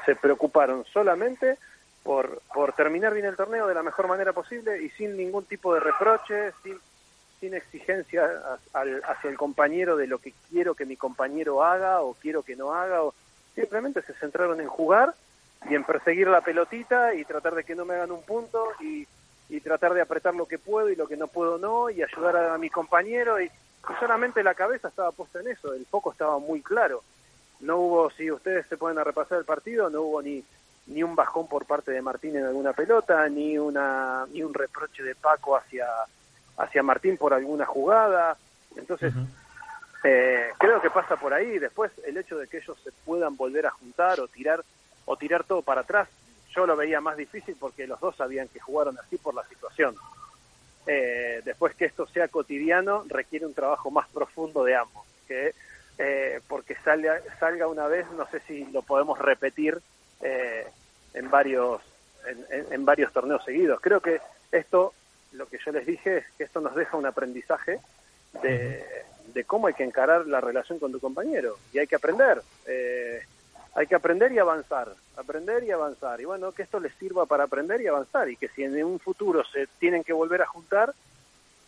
se preocuparon solamente por, por terminar bien el torneo de la mejor manera posible y sin ningún tipo de reproche, sin, sin exigencia hacia el compañero de lo que quiero que mi compañero haga o quiero que no haga, o simplemente se centraron en jugar y en perseguir la pelotita y tratar de que no me hagan un punto y, y tratar de apretar lo que puedo y lo que no puedo no y ayudar a, mi compañero y solamente la cabeza estaba puesta en eso, el foco estaba muy claro. No hubo, si ustedes se pueden repasar el partido, no hubo ni, ni un bajón por parte de Martín en alguna pelota, ni, una, ni un reproche de Paco hacia, hacia Martín por alguna jugada. Entonces, eh, creo que pasa por ahí. Después, el hecho de que ellos se puedan volver a juntar o tirar, o tirar todo para atrás, yo lo veía más difícil porque los dos sabían que jugaron así por la situación. Eh, después que esto sea cotidiano requiere un trabajo más profundo de ambos, que eh, porque salga, salga una vez, no sé si lo podemos repetir eh, en varios en, varios torneos seguidos. Creo que esto, lo que yo les dije es que esto nos deja un aprendizaje de, de cómo hay que encarar la relación con tu compañero y hay que aprender. Eh, hay que aprender y avanzar, aprender y avanzar. Y bueno, que esto les sirva para aprender y avanzar y que si en un futuro se tienen que volver a juntar,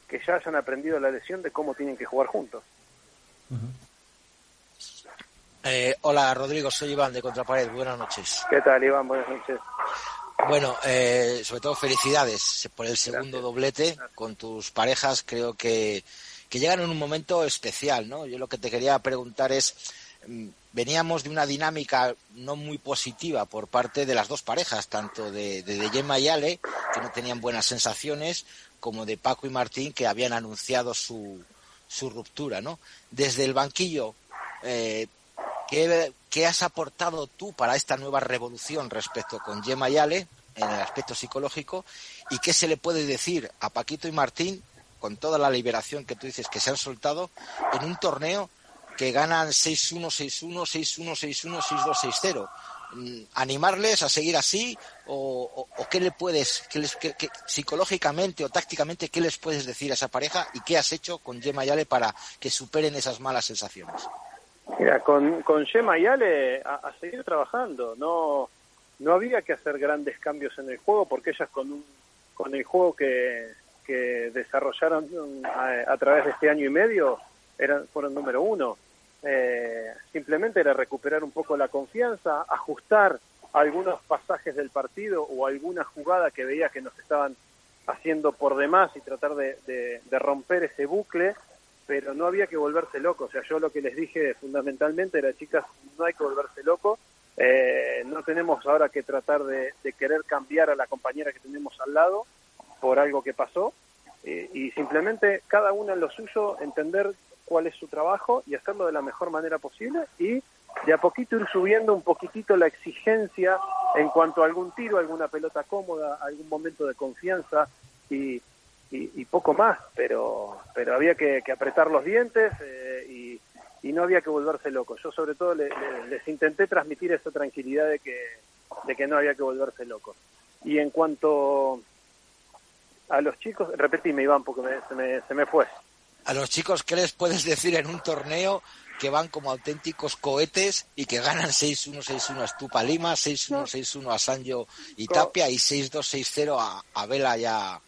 que ya hayan aprendido la lección de cómo tienen que jugar juntos. Eh, hola Rodrigo, soy Iván de Contrapared. Buenas noches. ¿Qué tal Iván? Buenas noches. Bueno, eh, sobre todo felicidades por el segundo doblete con tus parejas. Creo que, que llegan en un momento especial, ¿no? Yo lo que te quería preguntar es, mm, veníamos de una dinámica no muy positiva por parte de las dos parejas, tanto de, de, Gemma y Ale, que no tenían buenas sensaciones, como de Paco y Martín, que habían anunciado su, su ruptura, ¿no? Desde el banquillo, eh, ¿qué, ¿qué, has aportado tú para esta nueva revolución respecto con Gemma y Ale en el aspecto psicológico? ¿Y qué se le puede decir a Paquito y Martín, con toda la liberación que tú dices que se han soltado, en un torneo que ganan 6-1, 6-1, 6-1, 6-1, 6-2, 6-0. ¿Animarles a seguir así o, o, qué le puedes, qué les, qué, psicológicamente o tácticamente, qué les puedes decir a esa pareja y qué has hecho con Gemma y Ale para que superen esas malas sensaciones? Mira, con, con Gemma y Ale a, seguir trabajando, no, no había que hacer grandes cambios en el juego porque ellas con, un, con el juego que, que desarrollaron a, a través de este año y medio eran, fueron número uno. Eh, simplemente era recuperar un poco la confianza, ajustar algunos pasajes del partido o alguna jugada que veía que nos estaban haciendo por demás y tratar de, de romper ese bucle, pero no había que volverse loco. O sea, yo lo que les dije fundamentalmente era, chicas, no hay que volverse loco, eh, no tenemos ahora que tratar de, querer cambiar a la compañera que tenemos al lado por algo que pasó, eh, y simplemente cada una en lo suyo entender cuál es su trabajo y hacerlo de la mejor manera posible. Y de a poquito ir subiendo un poquitito la exigencia en cuanto a algún tiro, alguna pelota cómoda, algún momento de confianza y, y, y poco más, pero, pero había que, que apretar los dientes eh, y, y, no había que volverse loco. Yo sobre todo le, le, les intenté transmitir esa tranquilidad de que, de que no había que volverse loco. Y en cuanto a los chicos, repetime Iván porque me, se, me, se me fue a los chicos, ¿qué les puedes decir en un torneo que van como auténticos cohetes y que ganan 6-1, 6-1 a Estupa Lima, 6-1, 6-1 a Sancho y Tapia y 6-2, 6-0 a, a, Vela y a,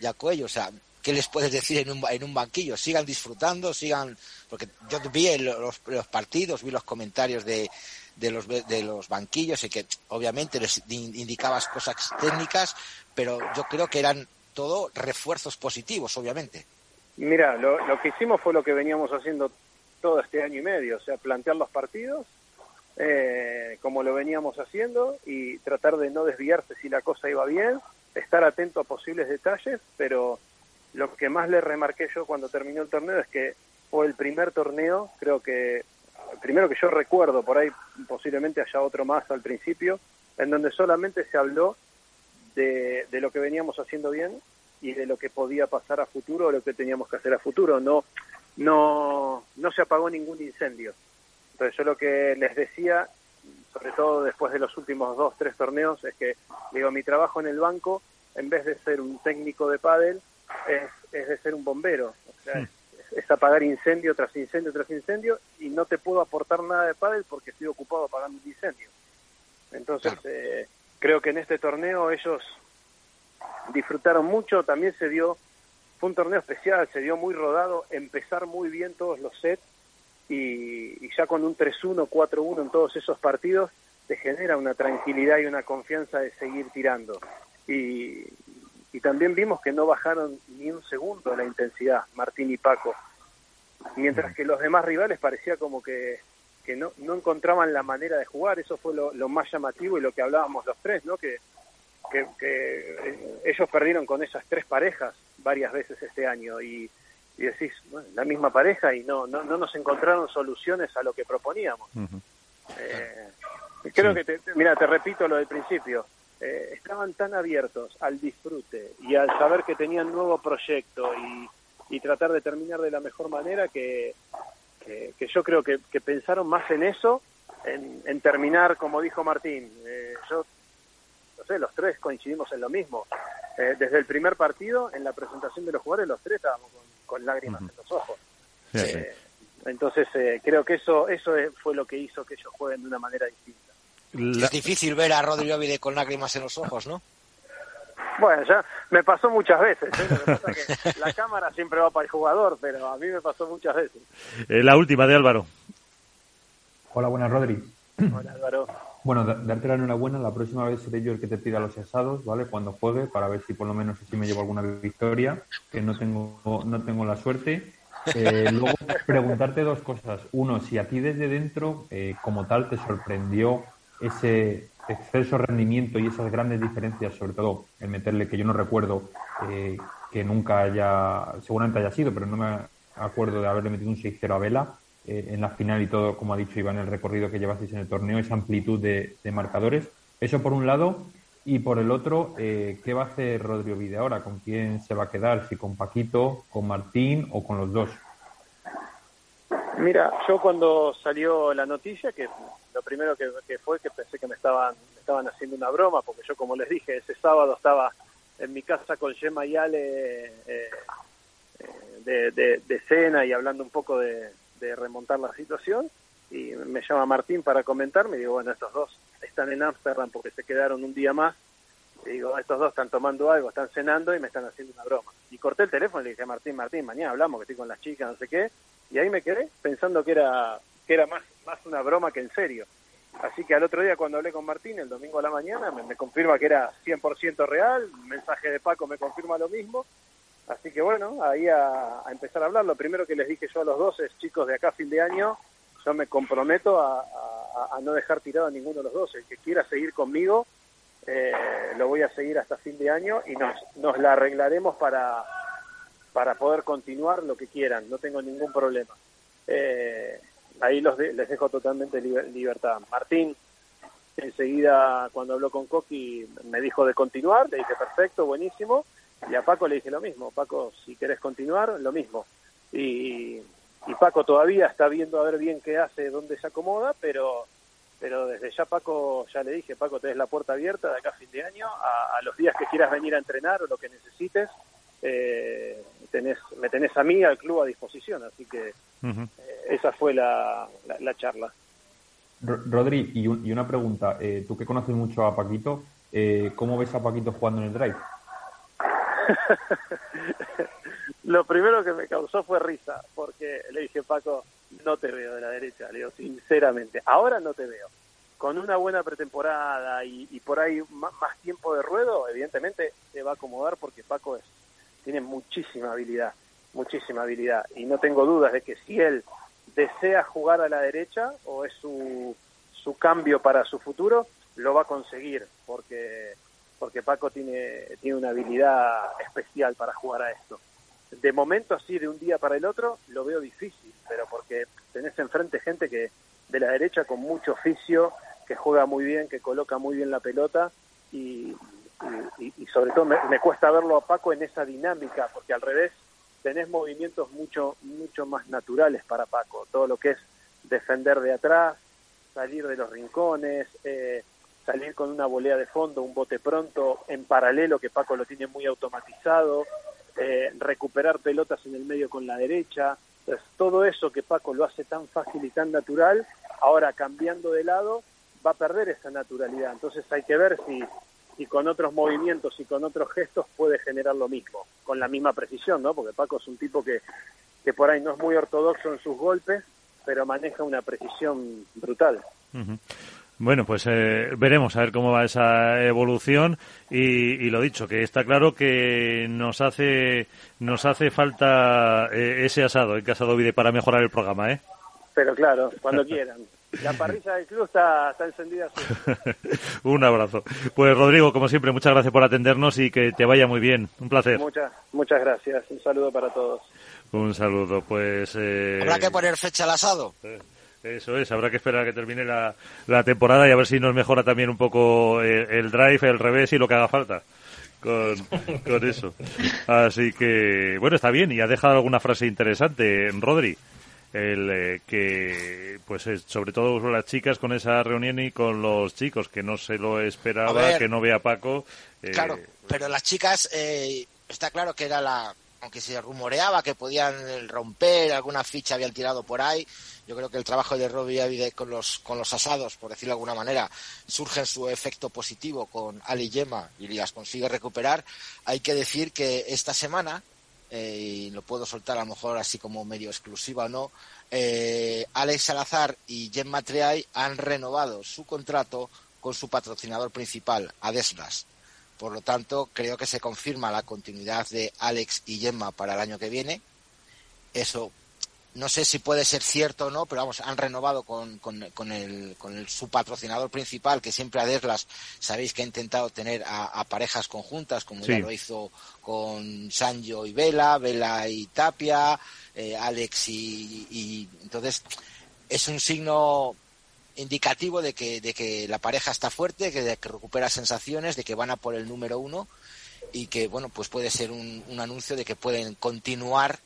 y a Cuello? O sea, ¿qué les puedes decir en un, en un banquillo? Sigan disfrutando, sigan... Porque yo vi los, los partidos, vi los comentarios de, de los, de los banquillos y que obviamente les indicabas cosas técnicas, pero yo creo que eran todo refuerzos positivos, obviamente. Mira, lo, lo, que hicimos fue lo que veníamos haciendo todo este año y medio, o sea, plantear los partidos eh, como lo veníamos haciendo y tratar de no desviarse si la cosa iba bien, estar atento a posibles detalles, pero lo que más le remarqué yo cuando terminó el torneo es que fue el primer torneo, creo que primero que yo recuerdo, por ahí posiblemente haya otro más al principio, en donde solamente se habló de, de lo que veníamos haciendo bien y de lo que podía pasar a futuro o lo que teníamos que hacer a futuro. No, no, no se apagó ningún incendio. Entonces yo lo que les decía, sobre todo después de los últimos dos, tres torneos, es que digo, mi trabajo en el banco, en vez de ser un técnico de pádel, es, es de ser un bombero. O sea, es, es, apagar incendio tras incendio tras incendio y no te puedo aportar nada de pádel porque estoy ocupado apagando un incendio. Entonces, claro. eh, creo que en este torneo ellos disfrutaron mucho, también se dio, fue un torneo especial, se dio muy rodado, empezar muy bien todos los sets y, y ya con un 3-1, 4-1 en todos esos partidos, te genera una tranquilidad y una confianza de seguir tirando. Y, y también vimos que no bajaron ni un segundo la intensidad, Martín y Paco, mientras que los demás rivales parecía como que, que no, no encontraban la manera de jugar, eso fue lo, más llamativo y lo que hablábamos los tres, ¿no? que que, que, ellos perdieron con esas tres parejas varias veces este año y, y decís, bueno, la misma pareja y no, no, no nos encontraron soluciones a lo que proponíamos. Uh -huh. eh, creo sí. que, te, mira, te repito lo del principio, eh, estaban tan abiertos al disfrute y al saber que tenían nuevo proyecto y, y tratar de terminar de la mejor manera que, que, que yo creo que, que, pensaron más en eso, en, en terminar, como dijo Martín, eh, yo no sé, los tres coincidimos en lo mismo. Eh, desde el primer partido, en la presentación de los jugadores, los tres estábamos con, con lágrimas uh -huh. en los ojos. Eh, entonces eh, creo que eso eso fue lo que hizo que ellos jueguen de una manera distinta. Es difícil ver a Rodrigo Ovide con lágrimas en los ojos, ¿no? Bueno, ya me pasó muchas veces. ¿eh? la cámara siempre va para el jugador, pero a mí me pasó muchas veces. Eh, la última de Álvaro. Hola, buenas, Rodri. Hola, Álvaro. Bueno, darte la enhorabuena. La próxima vez seré yo el que te pida los asados, ¿vale? Cuando juegue, para ver si por lo menos así me llevo alguna victoria, que no tengo, no tengo la suerte. Eh, luego, preguntarte dos cosas. Uno, si a ti desde dentro, eh, como tal, te sorprendió ese exceso rendimiento y esas grandes diferencias, sobre todo el meterle, que yo no recuerdo eh, que nunca haya, seguramente haya sido, pero no me acuerdo de haberle metido un 6-0 a Vela eh, en la final y todo, como ha dicho Iván, el recorrido que llevasteis en el torneo, esa amplitud de, marcadores. Eso por un lado. Y por el otro, eh, ¿qué va a hacer Rodrigo Vide ahora? ¿Con quién se va a quedar? ¿Si con Paquito, con Martín o con los dos? Mira, yo cuando salió la noticia, que lo primero que, fue que pensé que me estaban, estaban haciendo una broma, porque yo, como les dije, ese sábado estaba en mi casa con Gemma y Ale eh, de, de, cena y hablando un poco de, de remontar la situación y me llama Martín para comentarme y digo, bueno, estos dos están en Ámsterdam porque se quedaron un día más. Y digo, estos dos están tomando algo, están cenando y me están haciendo una broma. Y corté el teléfono y le dije, Martín, Martín, mañana hablamos, que estoy con las chicas, no sé qué. Y ahí me quedé pensando que era, que era más, más una broma que en serio. Así que al otro día cuando hablé con Martín, el domingo a la mañana, me, confirma que era 100% real, mensaje de Paco me confirma lo mismo, Así que bueno, ahí a, empezar a hablar. Lo primero que les dije yo a los dos es, chicos, de acá fin de año, yo me comprometo a, no dejar tirado a ninguno de los dos. El que quiera seguir conmigo, eh, lo voy a seguir hasta fin de año y nos, nos la arreglaremos para, para poder continuar lo que quieran. No tengo ningún problema. Eh, ahí los les dejo totalmente libertad. Martín, enseguida cuando habló con Coqui, me dijo de continuar. Le dije, perfecto, buenísimo y a Paco le dije lo mismo, Paco, si querés continuar, lo mismo. Y, y Paco todavía está viendo a ver bien qué hace, dónde se acomoda, pero pero desde ya Paco, ya le dije, Paco, tenés la puerta abierta de acá a fin de año, a, los días que quieras venir a entrenar o lo que necesites, eh, tenés, me tenés a mí, al club a disposición, así que eh, esa fue la, la, charla. Rodri, y, y una pregunta, eh, tú que conoces mucho a Paquito, eh, ¿cómo ves a Paquito jugando en el drive? Lo primero que me causó fue risa, porque le dije, Paco, no te veo de la derecha, le digo, sinceramente, ahora no te veo. Con una buena pretemporada y, por ahí más, tiempo de ruedo, evidentemente se va a acomodar porque Paco es, tiene muchísima habilidad, muchísima habilidad. Y no tengo dudas de que si él desea jugar a la derecha o es su, su cambio para su futuro, lo va a conseguir, porque porque Paco tiene, tiene una habilidad especial para jugar a esto. De momento así, de un día para el otro, lo veo difícil, pero porque tenés enfrente gente que de la derecha con mucho oficio, que juega muy bien, que coloca muy bien la pelota y, y, sobre todo me, me, cuesta verlo a Paco en esa dinámica, porque al revés tenés movimientos mucho, mucho más naturales para Paco, todo lo que es defender de atrás, salir de los rincones, eh, salir con una volea de fondo, un bote pronto, en paralelo, que Paco lo tiene muy automatizado, eh, recuperar pelotas en el medio con la derecha. Entonces, todo eso que Paco lo hace tan fácil y tan natural, ahora cambiando de lado, va a perder esa naturalidad. Entonces hay que ver si, si con otros movimientos y con otros gestos puede generar lo mismo, con la misma precisión, ¿no? Porque Paco es un tipo que, que por ahí no es muy ortodoxo en sus golpes, pero maneja una precisión brutal. Bueno, pues eh, veremos a ver cómo va esa evolución y, lo dicho, que está claro que nos hace nos hace falta eh, ese asado en Casa Dovide para mejorar el programa, ¿eh? Pero claro, cuando quieran. La parrilla del club está, encendida. Un abrazo. Pues Rodrigo, como siempre, muchas gracias por atendernos y que te vaya muy bien. Un placer. Muchas, muchas gracias. Un saludo para todos. Un saludo. Pues. Eh... Habrá que poner fecha al asado. Eso es, habrá que esperar a que termine la, la temporada y a ver si nos mejora también un poco el, drive, el revés y lo que haga falta con, con eso. Así que, bueno, está bien y ha dejado alguna frase interesante, Rodri. El eh, que, pues, sobre todo las chicas con esa reunión y con los chicos, que no se lo esperaba, que no vea Paco. Eh, claro, pero las chicas, eh, está claro que era la, aunque se rumoreaba que podían romper, alguna ficha habían tirado por ahí, yo creo que el trabajo de Robbie con los, con los asados, por decirlo de alguna manera, surge en su efecto positivo con Ali Yema y las consigue recuperar. Hay que decir que esta semana, eh, y lo puedo soltar a lo mejor así como medio exclusiva o no, eh, Alex Salazar y Gemma Triay han renovado su contrato con su patrocinador principal, Adeslas. Por lo tanto, creo que se confirma la continuidad de Alex y Gemma para el año que viene. Eso no sé si puede ser cierto o no, pero vamos, han renovado con, con, el, con el, su patrocinador principal, que siempre Adeslas, sabéis que ha intentado tener a, parejas conjuntas, como ya lo hizo con Sanjo y Vela, Vela y Tapia, eh, Alex y, y, entonces es un signo indicativo de que, de que la pareja está fuerte, que, de que recupera sensaciones, de que van a por el número uno y que, bueno, pues puede ser un, un anuncio de que pueden continuar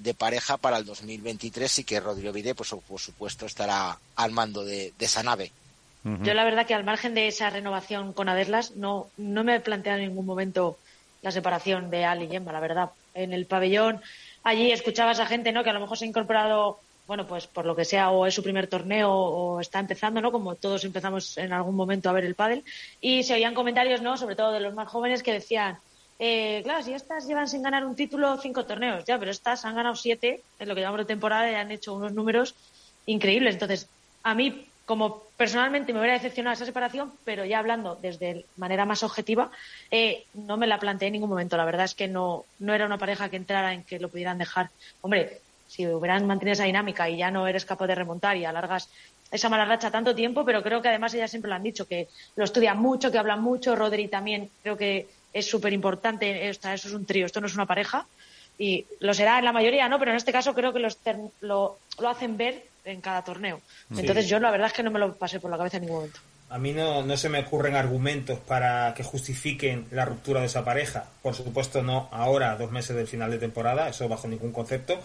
de pareja para el 2023 y que Rodrigo Vide, pues por supuesto, estará al mando de, esa nave. Yo la verdad que al margen de esa renovación con Adeslas no, no me he planteado en ningún momento la separación de Ali y Gemma, la verdad. En el pabellón allí escuchaba a esa gente, ¿no? Que a lo mejor se ha incorporado bueno, pues por lo que sea, o es su primer torneo o está empezando, ¿no? Como todos empezamos en algún momento a ver el pádel. Y se oían comentarios, ¿no? Sobre todo de los más jóvenes que decían, eh, claro, si estas llevan sin ganar un título cinco torneos, ya, pero estas han ganado siete en lo que llevamos de temporada y han hecho unos números increíbles. Entonces, a mí, como personalmente me hubiera decepcionado esa separación, pero ya hablando desde manera más objetiva, eh, no me la planteé en ningún momento. La verdad es que no, no era una pareja que entrara en que lo pudieran dejar. Hombre, si hubieran mantenido esa dinámica y ya no eres capaz de remontar y alargas esa mala racha tanto tiempo, pero creo que además ellas siempre lo han dicho, que lo estudian mucho, que hablan mucho, Rodri también creo que es súper importante, eso es un trío, esto no es una pareja, y lo será en la mayoría, ¿no? Pero en este caso creo que los lo, lo hacen ver en cada torneo. Entonces yo la verdad es que no me lo pasé por la cabeza en ningún momento. A mí no, no se me ocurren argumentos para que justifiquen la ruptura de esa pareja. Por supuesto, no ahora, dos meses del final de temporada, eso bajo ningún concepto.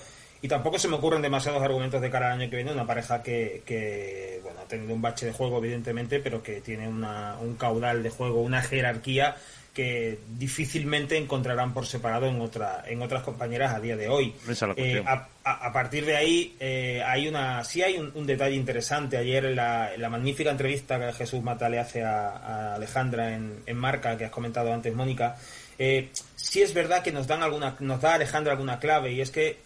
Y tampoco se me ocurren demasiados argumentos de cara al año que viene. Una pareja que, que bueno, ha tenido un bache de juego, evidentemente, pero que tiene una, un caudal de juego, una jerarquía que difícilmente encontrarán por separado en otra en otras compañeras a día de hoy. Eh, a, partir de ahí eh, hay una sí hay un, detalle interesante. Ayer en la, la, magnífica entrevista que Jesús Mata le hace a, Alejandra en, en, Marca que has comentado antes, Mónica. Eh, sí es verdad que nos dan alguna nos da Alejandra alguna clave y es que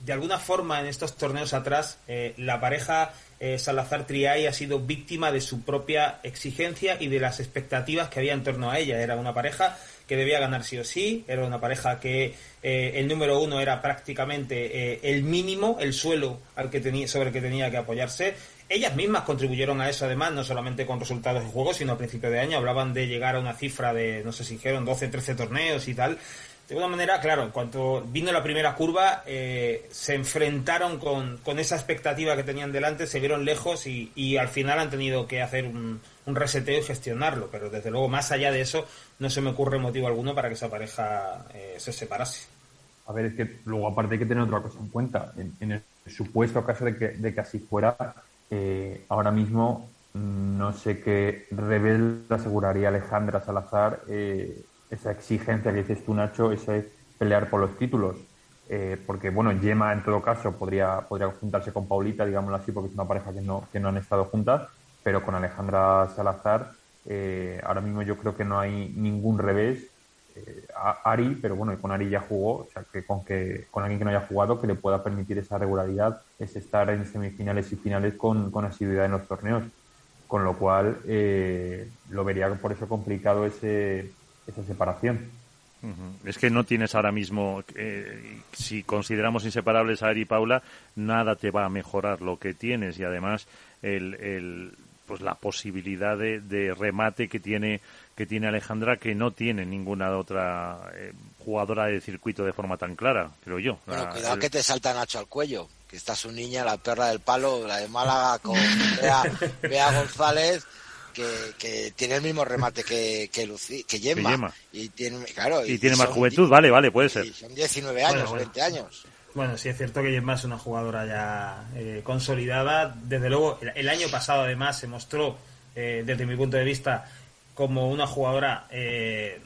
de alguna forma en estos torneos atrás eh, la pareja eh, Salazar Triay ha sido víctima de su propia exigencia y de las expectativas que había en torno a ella. Era una pareja que debía ganar sí o sí, era una pareja que eh, el número uno era prácticamente el mínimo, el suelo al que tenía, sobre el que tenía que apoyarse. Ellas mismas contribuyeron a eso, además, no solamente con resultados de juego, sino a principio de año hablaban de llegar a una cifra de, no sé si dijeron 12, 13 torneos y tal. De alguna manera, claro, en cuanto vino la primera curva, eh, se enfrentaron con, esa expectativa que tenían delante, se vieron lejos y, al final han tenido que hacer un, reseteo y gestionarlo. Pero desde luego, más allá de eso, no se me ocurre motivo alguno para que esa pareja eh, se separase. A ver, es que luego aparte hay que tener otra cosa en cuenta. En, el supuesto caso de que, de que así fuera, eh, ahora mismo mm, no sé qué Rebel aseguraría Alejandra Salazar esa exigencia que dices tú, Nacho, ese pelear por los títulos. Eh, porque, bueno, Yema en todo caso podría, podría juntarse con Paulita, digámoslo así, porque es una pareja que no, que no han estado juntas, pero con Alejandra Salazar, eh, ahora mismo yo creo que no hay ningún revés. Eh, Ari, pero bueno, con Ari ya jugó, o sea, que con, que con alguien que no haya jugado, que le pueda permitir esa regularidad, es estar en semifinales y finales con, con asiduidad en los torneos. Con lo cual, lo vería por eso complicado ese, esa separación. Es que no tienes ahora mismo, eh, si consideramos inseparables a Ari y Paula, nada te va a mejorar lo que tienes y además el, el pues la posibilidad de, remate que tiene que tiene Alejandra que no tiene ninguna otra eh, jugadora de circuito de forma tan clara, creo yo. Bueno, cuidado que te salta Nacho al cuello, que está su niña, la perra del palo, la de Málaga con Bea González que, tiene el mismo remate que, que, que Gemma. Y tiene, claro, y, tiene más juventud, vale, vale, puede ser. son 19 años, 20 años. Bueno, sí es cierto que Gemma es una jugadora ya eh, consolidada. Desde luego, el, año pasado además se mostró, eh, desde mi punto de vista, como una jugadora eh,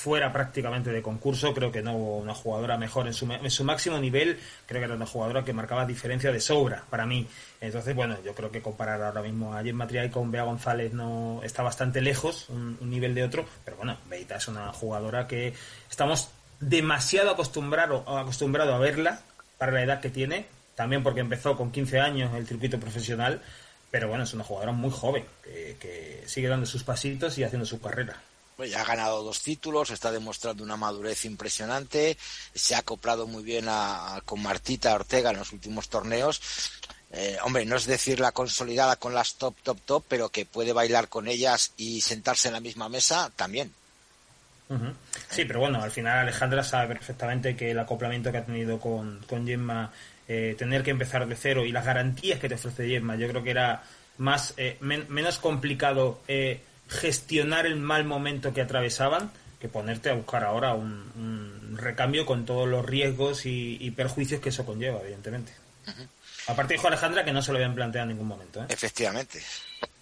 fuera prácticamente de concurso. Creo que no hubo una jugadora mejor en su, en su máximo nivel. Creo que era una jugadora que marcaba diferencia de sobra para mí. Entonces, bueno, yo creo que comparar ahora mismo a Jen Matriay con Bea González no está bastante lejos, un, nivel de otro. Pero bueno, Beita es una jugadora que estamos demasiado acostumbrado, acostumbrado a verla para la edad que tiene. También porque empezó con 15 años el circuito profesional pero bueno, es una jugadora muy joven que, sigue dando sus pasitos y haciendo su carrera. Pues ya ha ganado dos títulos, está demostrando una madurez impresionante, se ha acoplado muy bien con Martita Ortega en los últimos torneos. Eh, hombre, no es decir la consolidada con las top, top, top, pero que puede bailar con ellas y sentarse en la misma mesa también. Sí, pero bueno, al final Alejandra sabe perfectamente que el acoplamiento que ha tenido con, con Gemma eh, tener que empezar de cero y las garantías que te ofrece Yesma, yo creo que era más eh, menos complicado eh, gestionar el mal momento que atravesaban que ponerte a buscar ahora un, recambio con todos los riesgos y, perjuicios que eso conlleva, evidentemente. Aparte dijo Alejandra que no se lo habían planteado en ningún momento. Efectivamente,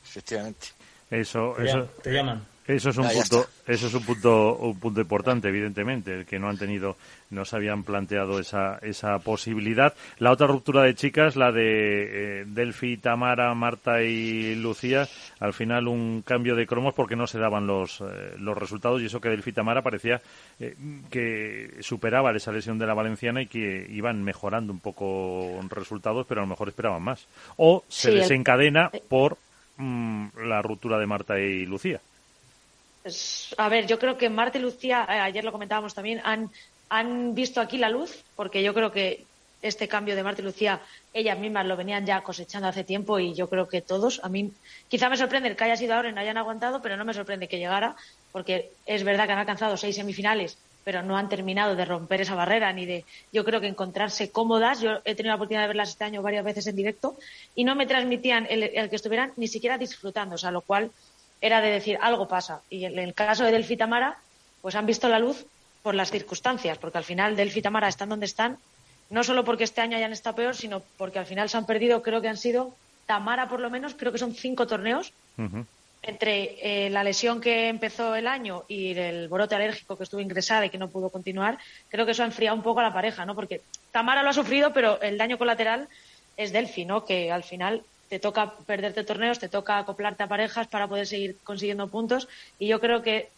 efectivamente. Eso, eso. Te llaman. Eso es un punto, eso es un punto, un punto importante, evidentemente, el que no han tenido, no se habían planteado esa, esa posibilidad. La otra ruptura de chicas, la de eh, Delphi, Tamara, Marta y Lucía, al final un cambio de cromos porque no se daban los, eh, los resultados y eso que Delphi y Tamara parecía eh, que superaba esa lesión de la valenciana y que iban mejorando un poco resultados, pero a lo mejor esperaban más. O se desencadena por mm, la ruptura de Marta y Lucía. A ver, yo creo que Marta y Lucía, eh, ayer lo comentábamos también, han, han visto aquí la luz, porque yo creo que este cambio de Marta y Lucía, ellas mismas lo venían ya cosechando hace tiempo y yo creo que todos, a mí quizá me sorprende que haya sido ahora y no hayan aguantado, pero no me sorprende que llegara, porque es verdad que han alcanzado seis semifinales, pero no han terminado de romper esa barrera ni de, yo creo que encontrarse cómodas. Yo he tenido la oportunidad de verlas este año varias veces en directo y no me transmitían el, el que estuvieran ni siquiera disfrutando, o sea, lo cual era de decir algo pasa. Y en el caso de Delphi Tamara, pues han visto la luz por las circunstancias, porque al final Delphi Tamara están donde están, no solo porque este año hayan estado peor, sino porque al final se han perdido, creo que han sido Tamara por lo menos, creo que son cinco torneos. Entre eh, la lesión que empezó el año y el brote alérgico que estuvo ingresada y que no pudo continuar, creo que eso ha enfriado un poco a la pareja, ¿no? Porque Tamara lo ha sufrido, pero el daño colateral es Delphi, ¿no? Que al final te toca perderte torneos, te toca acoplarte a parejas para poder seguir consiguiendo puntos y yo creo que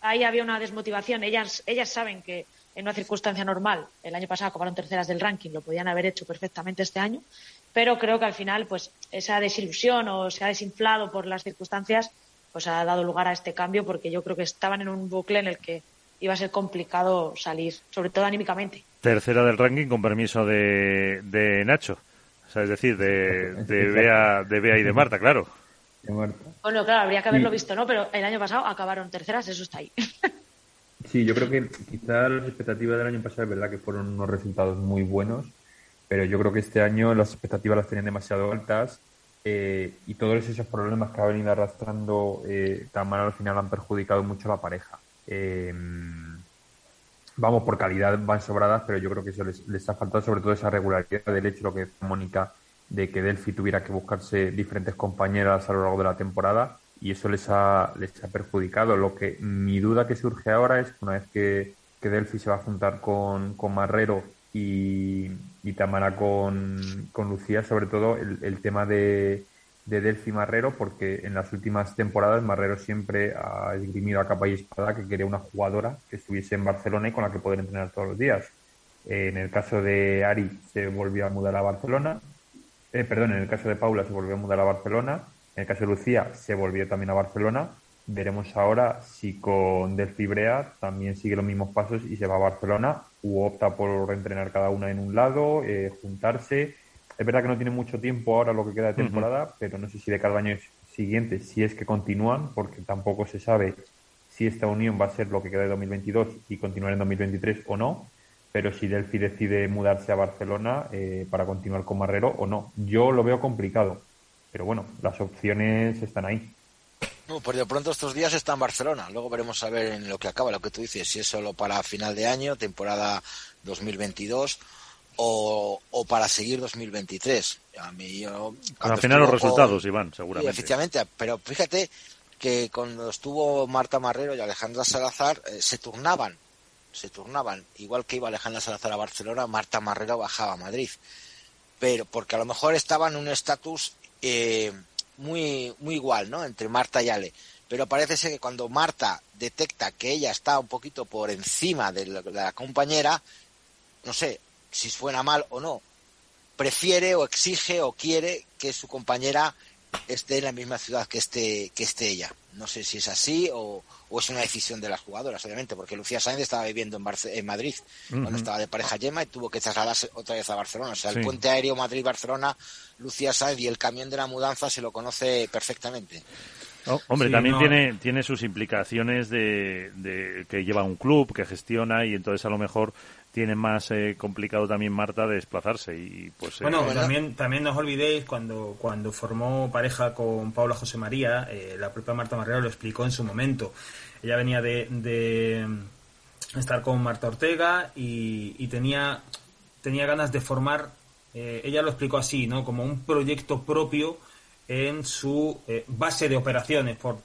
ahí había una desmotivación. Ellas, ellas saben que en una circunstancia normal, el año pasado acabaron terceras del ranking, lo podían haber hecho perfectamente este año, pero creo que al final pues esa desilusión o se ha desinflado por las circunstancias pues ha dado lugar a este cambio porque yo creo que estaban en un bucle en el que iba a ser complicado salir, sobre todo anímicamente. Tercera del ranking con permiso de, de Nacho. O sea, es decir, de, de, Bea, de Bea y de Marta, claro. Bueno, claro, habría que haberlo visto, ¿no? Pero el año pasado acabaron terceras, eso está ahí. Sí, yo creo que quizá las expectativas del año pasado es verdad que fueron unos resultados muy buenos, pero yo creo que este año las expectativas las tenían demasiado altas eh, y todos esos problemas que ha venido arrastrando eh, Tamara al final han perjudicado mucho a la pareja. Eh, vamos, por calidad van sobradas, pero yo creo que eso les, ha faltado sobre todo esa regularidad del hecho, lo que decía Mónica, de que Delphi tuviera que buscarse diferentes compañeras a lo largo de la temporada y eso les ha, les ha perjudicado. Lo que mi duda que surge ahora es una vez que, que Delphi se va a juntar con, con Marrero y, y Tamara con, con Lucía, sobre todo el tema de, de Delphi Marrero, porque en las últimas temporadas Marrero siempre ha esgrimido a capa y espada que quería una jugadora que estuviese en Barcelona y con la que poder entrenar todos los días. en el caso de Ari se volvió a mudar a Barcelona, eh, perdón, en el caso de Paula se volvió a mudar a Barcelona, en el caso de Lucía se volvió también a Barcelona. Veremos ahora si con Delphi Brea también sigue los mismos pasos y se va a Barcelona u opta por entrenar cada una en un lado, eh, juntarse es verdad que no tiene mucho tiempo ahora lo que queda de temporada, pero no sé si de cada año siguiente, si es que continúan, porque tampoco se sabe si esta unión va a ser lo que queda de 2022 y continuar en 2023 o no. Pero si Delphi decide mudarse a Barcelona eh, para continuar con Marrero o no. Yo lo veo complicado, pero bueno, las opciones están ahí. No, por de pronto estos días está en Barcelona. Luego veremos a ver en lo que acaba, lo que tú dices, si es solo para final de año, temporada 2022 o, para seguir 2023. A mí Al final los resultados, Iván, seguramente. efectivamente, pero fíjate que cuando estuvo Marta Marrero y Alejandra Salazar eh, se turnaban, se turnaban. Igual que iba Alejandra Salazar a Barcelona, Marta Marrero bajaba a Madrid. Pero porque a lo mejor estaban en un estatus eh, muy, muy igual, ¿no? Entre Marta y Ale. Pero parece ser que cuando Marta detecta que ella está un poquito por encima de la, de la compañera, no sé si suena mal o no, prefiere o exige o quiere que su compañera esté en la misma ciudad que esté, que esté ella. No sé si es así o, o es una decisión de las jugadoras, obviamente, porque Lucía Sáenz estaba viviendo en, Barce en Madrid cuando estaba de pareja Yema y tuvo que trasladarse otra vez a Barcelona. O sea, el puente aéreo Madrid-Barcelona, Lucía Sáenz y el camión de la mudanza se lo conoce perfectamente. Oh, hombre, Sí, también no. tiene, tiene sus implicaciones de, de que lleva un club, que gestiona y entonces a lo mejor tiene más eh, complicado también Marta de desplazarse y pues eh, Bueno, también, también no os olvidéis cuando, cuando formó pareja con Paula José María, eh, la propia Marta Marrero lo explicó en su momento. Ella venía de, de estar con Marta Ortega y, y tenía, tenía ganas de formar, eh, ella lo explicó así, ¿no? Como un proyecto propio en su eh, base de operaciones, por,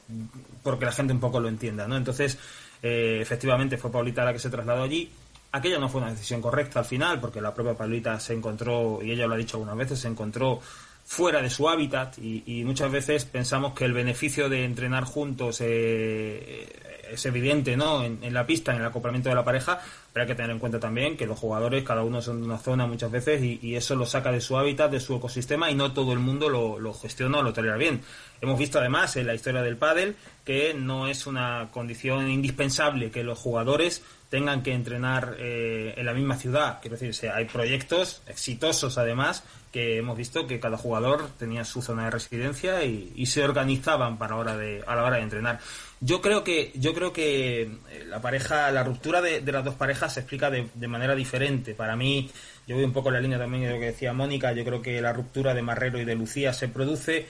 porque la gente un poco lo entienda, ¿no? Entonces, eh, efectivamente fue Paulita la que se trasladó allí. Aquella no fue una decisión correcta al final, porque la propia Paulita se encontró, y ella lo ha dicho algunas veces, se encontró fuera de su hábitat y, muchas veces pensamos que el beneficio de entrenar juntos eh, es evidente ¿no? En, la pista, en el acoplamiento de la pareja, pero hay que tener en cuenta también que los jugadores, cada uno son de una zona muchas veces y, eso lo saca de su hábitat, de su ecosistema y no todo el mundo lo, lo gestiona o lo tolera bien. Hemos visto además en la historia del pádel que no es una condición indispensable que los jugadores tengan que entrenar eh, en la misma ciudad. Quiero decir, se- hay proyectos exitosos además que hemos visto que cada jugador tenía su zona de residencia y, y se organizaban para hora de, a la hora de entrenar. Yo creo que, yo creo que eh, la pareja, la ruptura de, de las dos parejas se explica de, de manera diferente. Para mí, yo voy un poco en la línea también de lo que decía Mónica, yo creo que la ruptura de Marrero y de Lucía se produce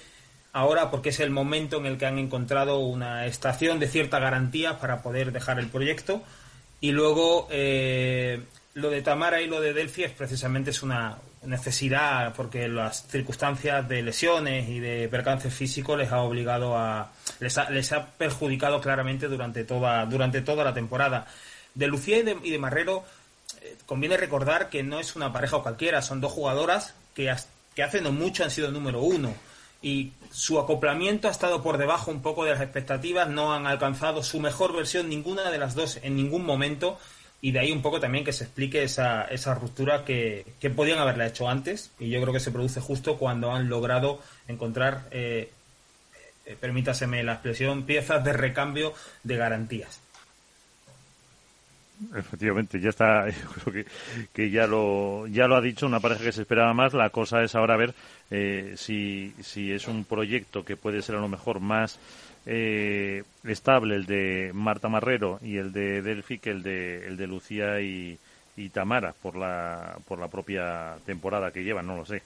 ahora porque es el momento en el que han encontrado una estación de cierta garantía para poder dejar el proyecto y luego eh, lo de Tamara y lo de Delphi es precisamente es una necesidad porque las circunstancias de lesiones y de percances físicos les ha obligado a les ha, les ha perjudicado claramente durante toda durante toda la temporada. De Lucía y de, y de Marrero eh, conviene recordar que no es una pareja cualquiera son dos jugadoras que, que hace no mucho han sido número uno. Y su acoplamiento ha estado por debajo un poco de las expectativas, no han alcanzado su mejor versión ninguna de las dos en ningún momento y de ahí un poco también que se explique esa, esa ruptura que, que podían haberla hecho antes y yo creo que se produce justo cuando han logrado encontrar, eh, eh, permítaseme la expresión, piezas de recambio de garantías. Efectivamente, ya está, yo creo que, que ya lo ya lo ha dicho una pareja que se esperaba más. La cosa es ahora ver eh, si, si es un proyecto que puede ser a lo mejor más eh, estable el de Marta Marrero y el de Delphi que el de el de Lucía y, y Tamara por la por la propia temporada que llevan, no lo sé.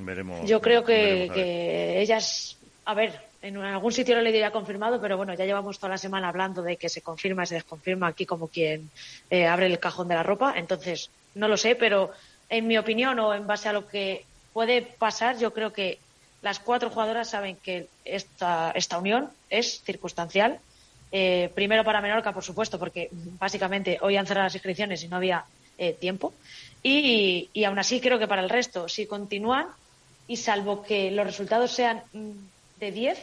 Veremos. Yo creo que, veremos que ellas, a ver, en algún sitio lo leído ya confirmado, pero bueno, ya llevamos toda la semana hablando de que se confirma y se desconfirma aquí como quien eh, abre el cajón de la ropa. Entonces, no lo sé, pero en mi opinión o en base a lo que puede pasar, yo creo que las cuatro jugadoras saben que esta, esta unión es circunstancial. Eh, primero para Menorca, por supuesto, porque básicamente hoy han cerrado las inscripciones y no había eh, tiempo. Y, y aún así creo que para el resto, si continúan y salvo que los resultados sean mm, de 10,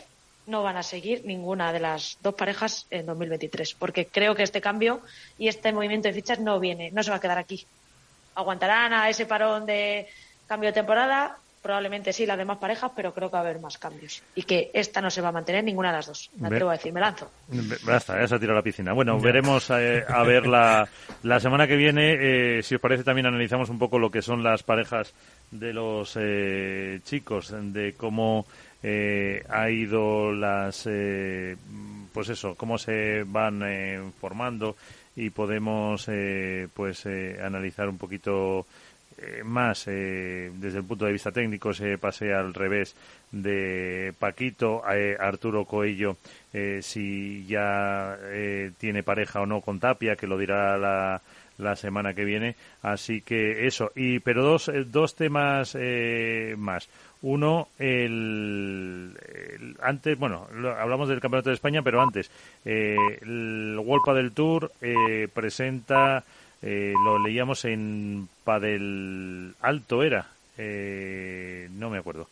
no van a seguir ninguna de las dos parejas en 2023, porque creo que este cambio y este movimiento de fichas no viene, no se va a quedar aquí. Aguantarán a ese parón de cambio de temporada, probablemente sí las demás parejas, pero creo que va a haber más cambios y que esta no se va a mantener ninguna de las dos. Me atrevo a decir, me lanzo. Basta, ya se ha tirado a la piscina. Bueno, veremos eh, a ver la, la semana que viene, eh, si os parece, también analizamos un poco lo que son las parejas de los eh, chicos, de cómo eh, ha ido las, eh, pues eso, cómo se van eh, formando y podemos, eh, pues, eh, analizar un poquito más desde el punto de vista técnico ese pase al revés de Paquito Arturo Coello si ya tiene pareja o no con Tapia que lo dirá la, la semana que viene. Así que eso. Y pero dos, dos temas eh, más. Uno, el, antes, bueno, hablamos del Campeonato de España, pero antes, eh, el Wolpa del Tour eh, presenta, eh, lo leíamos en Padel Alto, era, eh, no me acuerdo.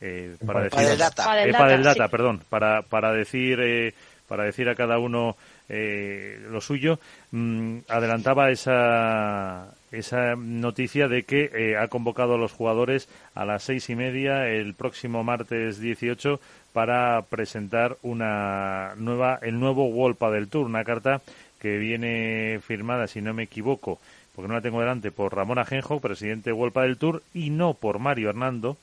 Eh, para decir, Padel Data. Padel eh, Data, Padel Data, sí. perdón, para, para decir, eh, para decir a cada uno eh, lo suyo, mm, adelantaba esa, esa noticia de que eh, ha convocado a los jugadores a las seis y media el próximo martes 18 para presentar una nueva, el nuevo World del Tour, una carta que viene firmada, si no me equivoco, porque no la tengo delante, por Ramón Ajenjo, presidente de World del Tour, y no por Mario Hernando,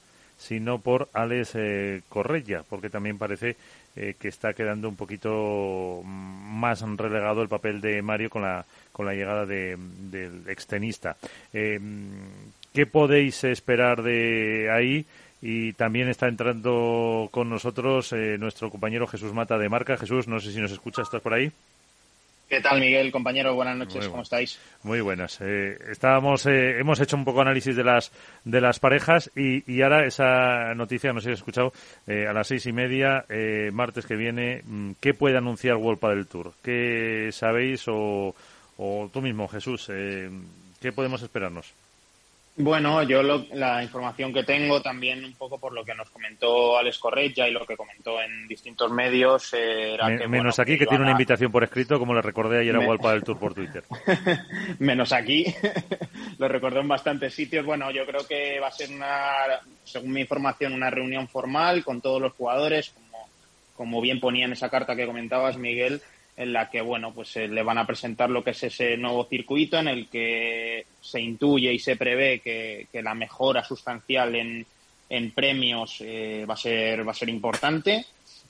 sino por Alex eh, Correia, porque también parece eh, que está quedando un poquito mm, más relegado el papel de Mario con la, con la llegada de, del extenista. Eh, ¿Qué podéis esperar de ahí? Y también está entrando con nosotros eh, nuestro compañero Jesús Mata de Marca. Jesús, no sé si nos escuchas, ¿estás por ahí? ¿Qué tal, Miguel, compañero? Buenas noches, Muy ¿cómo bueno. estáis? Muy buenas. Eh, estábamos, eh, hemos hecho un poco análisis de las de las parejas y, y ahora esa noticia, no sé si has escuchado, eh, a las seis y media, eh, martes que viene, mm, ¿qué puede anunciar World del Tour? ¿Qué sabéis o, o tú mismo, Jesús? Eh, ¿Qué podemos esperarnos? Bueno, yo lo- la información que tengo también un poco por lo que nos comentó Alex Correia y lo que comentó en distintos medios eh, era que, menos bueno, aquí, que tiene una invitación por escrito, como le recordé ayer a World del Tour por Twitter. menos aquí. lo recordó en bastantes sitios. Bueno, yo creo que va a ser una, según mi información, una reunión formal con todos los jugadores, como, como bien ponía en esa carta que comentabas, Miguel, en la que, bueno, pues eh, le van a presentar lo que es ese nuevo circuito en el que se intuye y se prevé que, que la mejora sustancial en, en premios eh, va a ser va a ser importante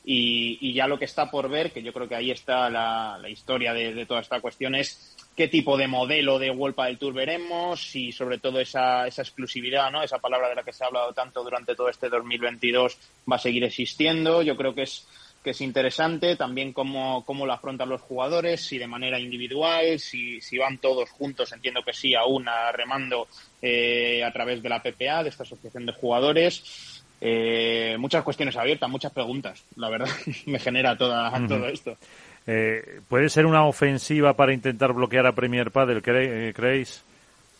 y, y ya lo que está por ver, que yo creo que ahí está la, la historia de, de toda esta cuestión, es qué tipo de modelo de World del Tour veremos y sobre todo esa, esa exclusividad, ¿no? esa palabra de la que se ha hablado tanto durante todo este 2022 va a seguir existiendo. Yo creo que es que es interesante también cómo, cómo lo afrontan los jugadores, si de manera individual, si, si van todos juntos, entiendo que sí, a una remando eh, a través de la PPA, de esta asociación de jugadores. Eh, muchas cuestiones abiertas, muchas preguntas, la verdad, me genera toda, Ujú. todo esto. Eh, ¿Puede ser una ofensiva para intentar bloquear a Premier Padel, cre- eh, creéis?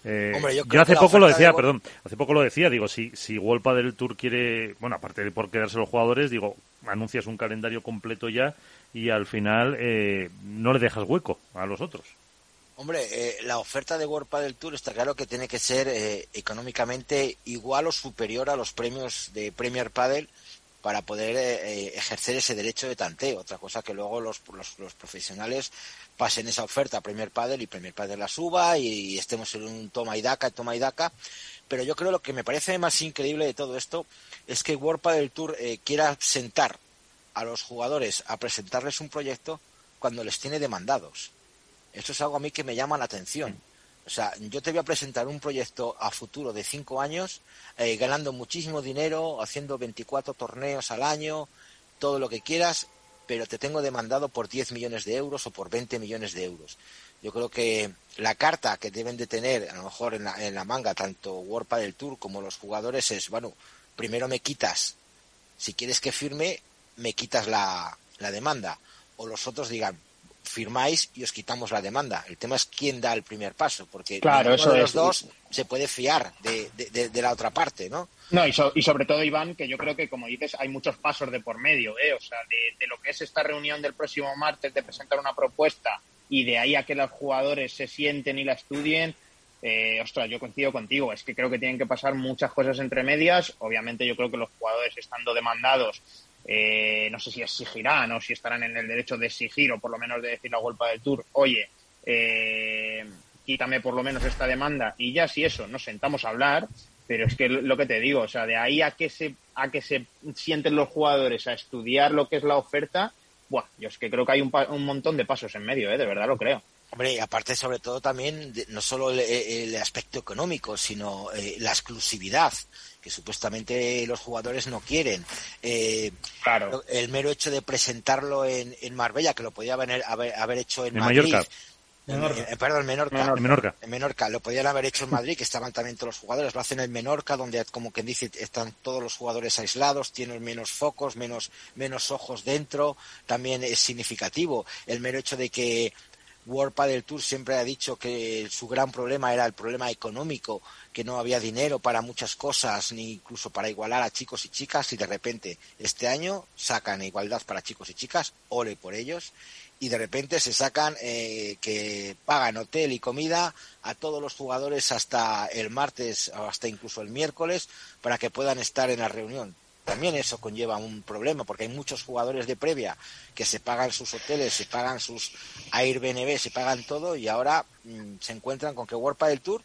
Eh, Hombre, yo yo hace poco lo decía, de perdón, hace poco lo decía, digo, si, si World del Tour quiere, bueno, aparte de por quedarse los jugadores, digo, anuncias un calendario completo ya y al final eh, no le dejas hueco a los otros. Hombre, eh, la oferta de World Padel Tour está claro que tiene que ser eh, económicamente igual o superior a los premios de Premier Padel para poder eh, eh, ejercer ese derecho de tanteo. Otra cosa que luego los, los, los profesionales pasen esa oferta a Premier Padel y Premier Padel la suba y, estemos en un toma y daca, toma y daca. Pero yo creo lo que me parece más increíble de todo esto es que World Padel Tour eh, quiera sentar a los jugadores a presentarles un proyecto cuando les tiene demandados. Esto es algo a mí que me llama la atención. O sea, yo te voy a presentar un proyecto a futuro de cinco años, eh, ganando muchísimo dinero, haciendo 24 torneos al año, todo lo que quieras, pero te tengo demandado por 10 millones de euros o por 20 millones de euros. Yo creo que la carta que deben de tener, a lo mejor en la, en la manga, tanto World del Tour como los jugadores, es, bueno, primero me quitas, si quieres que firme, me quitas la, la demanda. O los otros digan, firmáis y os quitamos la demanda. El tema es quién da el primer paso, porque Claro, ninguno eso de los es. dos se puede fiar de, de- de- de la otra parte, ¿no? No, y, so- y sobre todo, Iván, que yo creo que, como dices, hay muchos pasos de por medio, ¿eh? O sea, de, de lo que es esta reunión del próximo martes de presentar una propuesta y de ahí a que los jugadores se sienten y la estudien, eh, ostras, yo coincido contigo. Es que creo que tienen que pasar muchas cosas entre medias. Obviamente, yo creo que los jugadores estando demandados, eh, no sé si exigirán o si estarán en el derecho de exigir o por lo menos de decir la golpa del Tour, oye, eh, quítame por lo menos esta demanda y ya si eso, nos sentamos a hablar, pero es que lo que te digo, o sea, de ahí a que se a que se sienten los jugadores a estudiar lo que es la oferta, buah, yo es que creo que hay un, pa- un montón de pasos en medio, ¿eh? de verdad lo creo. Hombre, y aparte, sobre todo, también, no solo el, el aspecto económico, sino eh, la exclusividad, que supuestamente los jugadores no quieren. Eh, Claro. El mero hecho de presentarlo en, en Marbella, que lo podía haber, haber, haber hecho en, En Madrid, Mallorca. Menorca. perdón, Menorca. Menorca. Menorca. En Menorca. Lo podían haber hecho en Madrid, que estaban también todos los jugadores. Lo hacen en Menorca, donde, como quien dice, están todos los jugadores aislados, tienen menos focos, menos, menos ojos dentro. También es significativo el mero hecho de que World del Tour siempre ha dicho que su gran problema era el problema económico, que no había dinero para muchas cosas, ni incluso para igualar a chicos y chicas, y de repente este año sacan igualdad para chicos y chicas, ole por ellos, y de repente se sacan eh, que pagan hotel y comida a todos los jugadores hasta el martes o hasta incluso el miércoles para que puedan estar en la reunión. También eso conlleva un problema porque hay muchos jugadores de previa que se pagan sus hoteles, se pagan sus Airbnb, se pagan todo y ahora mm, se encuentran con que World del Tour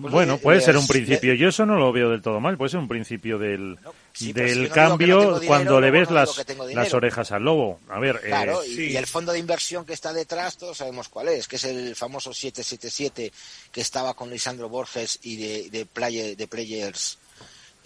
pues, bueno, puede ser un principio. Yo eso no lo veo del todo mal. Puede ser un principio del, del cambio cuando le ves las, las orejas al lobo. A ver, eh, claro, y, el fondo de inversión que está detrás, todos sabemos cuál es, que es el famoso 777 que estaba con Lisandro Borges y de, de, de Players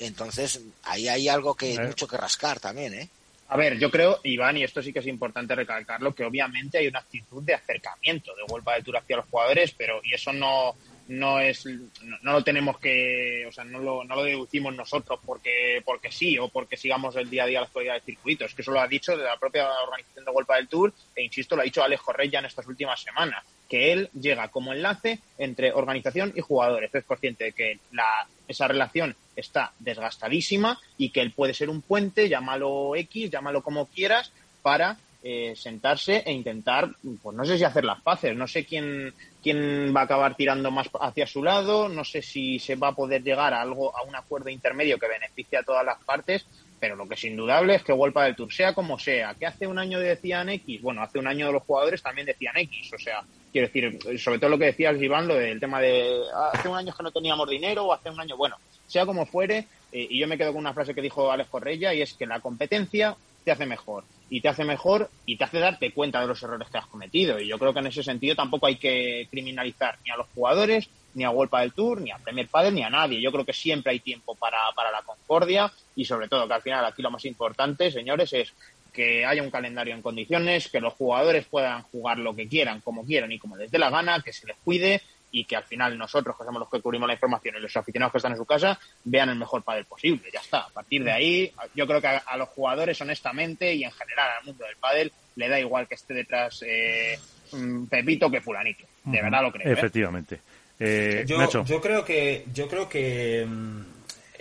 entonces, ahí hay algo que eh. mucho que rascar también, ¿eh? A ver, yo creo, Iván, y esto sí que es importante recalcarlo, que obviamente hay una actitud de acercamiento de vuelta de Tour hacia los jugadores, pero y eso no, no es no, lo tenemos que o sea no lo, no lo deducimos nosotros porque porque sí o porque sigamos el día a día la actualidad del circuito. Es que eso lo ha dicho de la propia organización de Vuelta del Tour e insisto lo ha dicho Alex Correa en estas últimas semanas que él llega como enlace entre organización y jugadores. Es consciente de que la, esa relación está desgastadísima y que él puede ser un puente llámalo X llámalo como quieras para eh, sentarse e intentar, pues no sé si hacer las paces, no sé quién, quién va a acabar tirando más hacia su lado, no sé si se va a poder llegar a algo, a un acuerdo intermedio que beneficie a todas las partes, pero lo que es indudable es que Vuelpa del Tour, sea como sea, que hace un año decían X, bueno, hace un año los jugadores también decían X, o sea, quiero decir, sobre todo lo que decías, Iván, lo del tema de hace un año que no teníamos dinero o hace un año, bueno, sea como fuere, eh, y yo me quedo con una frase que dijo Alex Correia y es que la competencia te hace mejor y te hace mejor y te hace darte cuenta de los errores que has cometido. Y yo creo que en ese sentido tampoco hay que criminalizar ni a los jugadores, ni a World del Tour, ni a Premier Padel, ni a nadie. Yo creo que siempre hay tiempo para, para la concordia y sobre todo que al final aquí lo más importante, señores, es que haya un calendario en condiciones, que los jugadores puedan jugar lo que quieran, como quieran y como les dé la gana, que se les cuide y que al final nosotros, que somos los que cubrimos la información y los aficionados que están en su casa, vean el mejor pádel posible. Ya está. A partir de ahí, yo creo que a, los jugadores, honestamente, y en general al mundo del pádel, le da igual que esté detrás eh, mm, Pepito que fulanito. De verdad lo creo. ¿eh? Efectivamente. Eh, yo, yo, creo que yo creo que mm,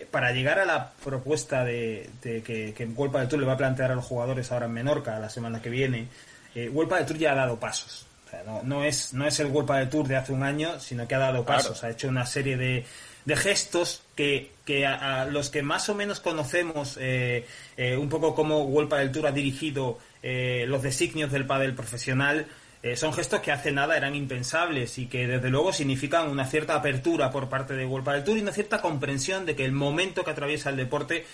para llegar a la propuesta de, que, que Huelpa del Tour le va a plantear a los jugadores ahora en Menorca la semana que viene, eh, Huelpa del Tour ya ha dado pasos no, es, no es el World del Tour de hace un año, sino que ha dado pasos, ha hecho una serie de, de gestos que, que a, los que más o menos conocemos eh, eh, un poco cómo World del Tour ha dirigido eh, los designios del pádel profesional, son gestos que hace nada eran impensables y que desde luego significan una cierta apertura por parte de World del Tour y una cierta comprensión de que el momento que atraviesa el deporte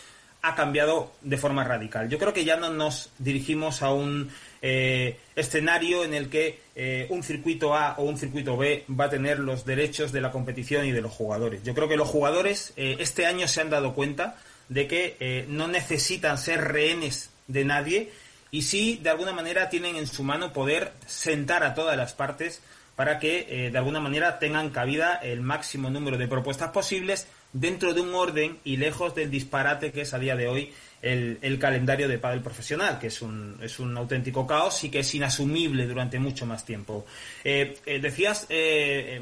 ha cambiado de forma radical. Yo creo que ya no nos dirigimos a un eh, escenario en el que eh, un circuito A o un circuito B va a tener los derechos de la competición y de los jugadores. Yo creo que los jugadores eh, este año se han dado cuenta de que no necesitan ser rehenes de nadie y sí, de alguna manera, tienen en su mano poder sentar a todas las partes para que, de alguna manera, tengan cabida el máximo número de propuestas posibles dentro de un orden y lejos del disparate que es a día de hoy el, calendario de pádel profesional, que es un, es un auténtico caos y que es inasumible durante mucho más tiempo. Eh, eh, decías, eh,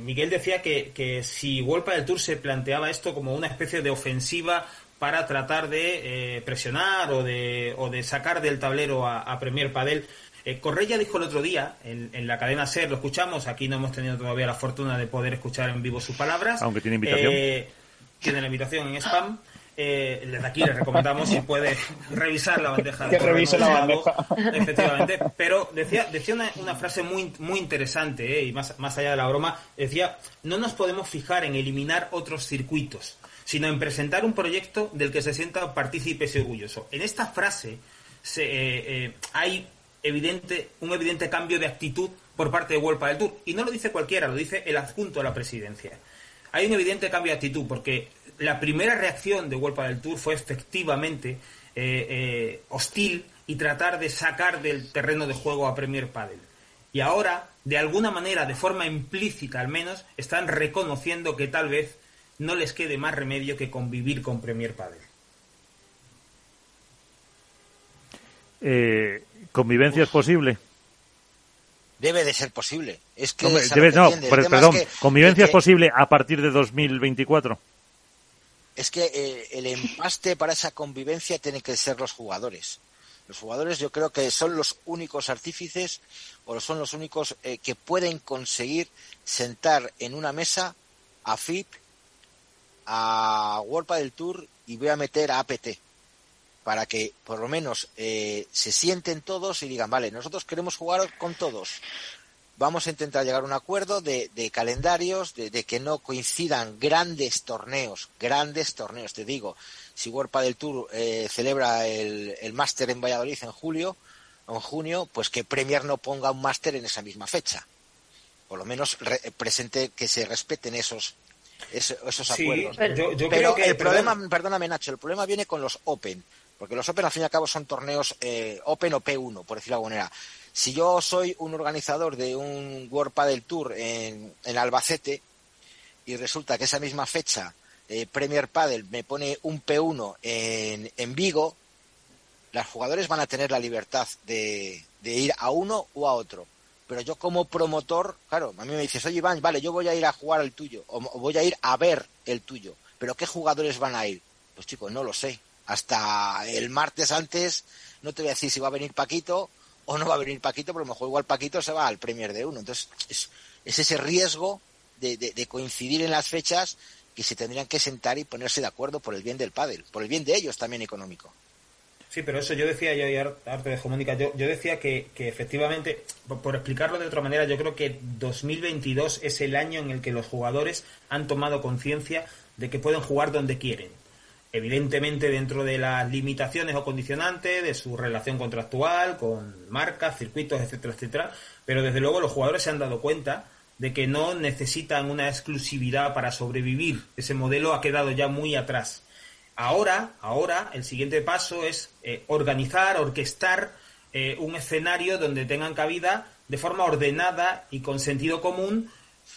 Miguel decía que, que si World del Tour se planteaba esto como una especie de ofensiva para tratar de presionar o de, o de sacar del tablero a, Premier Padel. Correia dijo el otro día en, en, la cadena SER, lo escuchamos, aquí no hemos tenido todavía la fortuna de poder escuchar en vivo sus palabras. Aunque tiene invitación. tiene la invitación en spam. Eh, desde aquí le recomendamos si puede revisar la bandeja de que revise la bandeja. efectivamente. Pero decía decía una, frase muy muy interesante eh, y más más allá de la broma decía no nos podemos fijar en eliminar otros circuitos sino en presentar un proyecto del que se sienta partícipe y orgulloso en esta frase se, eh, hay evidente un evidente cambio de actitud por parte de World del Tour. Y no lo dice cualquiera lo dice el adjunto a la presidencia. Hay un evidente cambio de actitud porque la primera reacción de World del Tour fue efectivamente eh, eh, hostil y tratar de sacar del terreno de juego a Premier Padel. Y ahora, de alguna manera, de forma implícita al menos, están reconociendo que tal vez no les quede más remedio que convivir con Premier Padel. Eh, ¿Convivencia es posible? Debe de ser posible. Es que no, perdón, ¿convivencia es posible a partir de 2024? Es que eh, el empaste para esa convivencia tienen que ser los jugadores. Los jugadores yo creo que son los únicos artífices o son los únicos eh, que pueden conseguir sentar en una mesa a FIP, a World del Tour y voy a meter a APT para que por lo menos eh, se sienten todos y digan, vale, nosotros queremos jugar con todos. Vamos a intentar llegar a un acuerdo de, calendarios, de, que no coincidan grandes torneos, grandes torneos, te digo. Si World del Tour eh, celebra el, el máster en Valladolid en julio o en junio, pues que Premier no ponga un máster en esa misma fecha. Por lo menos presente que se respeten esos, esos, acuerdos. Pero, el problema, perdóname Nacho, el problema viene con los Open porque los Open al fin y al cabo son torneos eh, Open o P1, por decirlo de alguna. Si yo soy un organizador de un World Padel Tour en, Albacete y resulta que esa misma fecha eh, Premier Padel me pone un P1 en, en Vigo, los jugadores van a tener la libertad de, ir a uno o a otro. Pero yo como promotor, claro, a mí me dices, oye Iván, vale, yo voy a ir a jugar al tuyo, o voy a ir a ver el tuyo, pero ¿qué jugadores van a ir? Pues chicos, no lo sé hasta el martes antes, no te voy a decir si va a venir Paquito o no va a venir Paquito, pero a lo mejor igual Paquito se va al Premier de uno. Entonces, es, ese riesgo de, coincidir en las fechas que se tendrían que sentar y ponerse de acuerdo por el bien del pádel, por el bien de ellos también económico. Sí, pero eso yo decía, yo, de yo, decía que, que efectivamente, por, explicarlo de otra manera, yo creo que 2022 es el año en el que los jugadores han tomado conciencia de que pueden jugar donde quieren evidentemente dentro de las limitaciones o condicionantes de su relación contractual con marcas, circuitos, etcétera, etcétera, pero desde luego los jugadores se han dado cuenta de que no necesitan una exclusividad para sobrevivir. Ese modelo ha quedado ya muy atrás. Ahora, ahora, el siguiente paso es eh, organizar, orquestar eh, un escenario donde tengan cabida de forma ordenada y con sentido común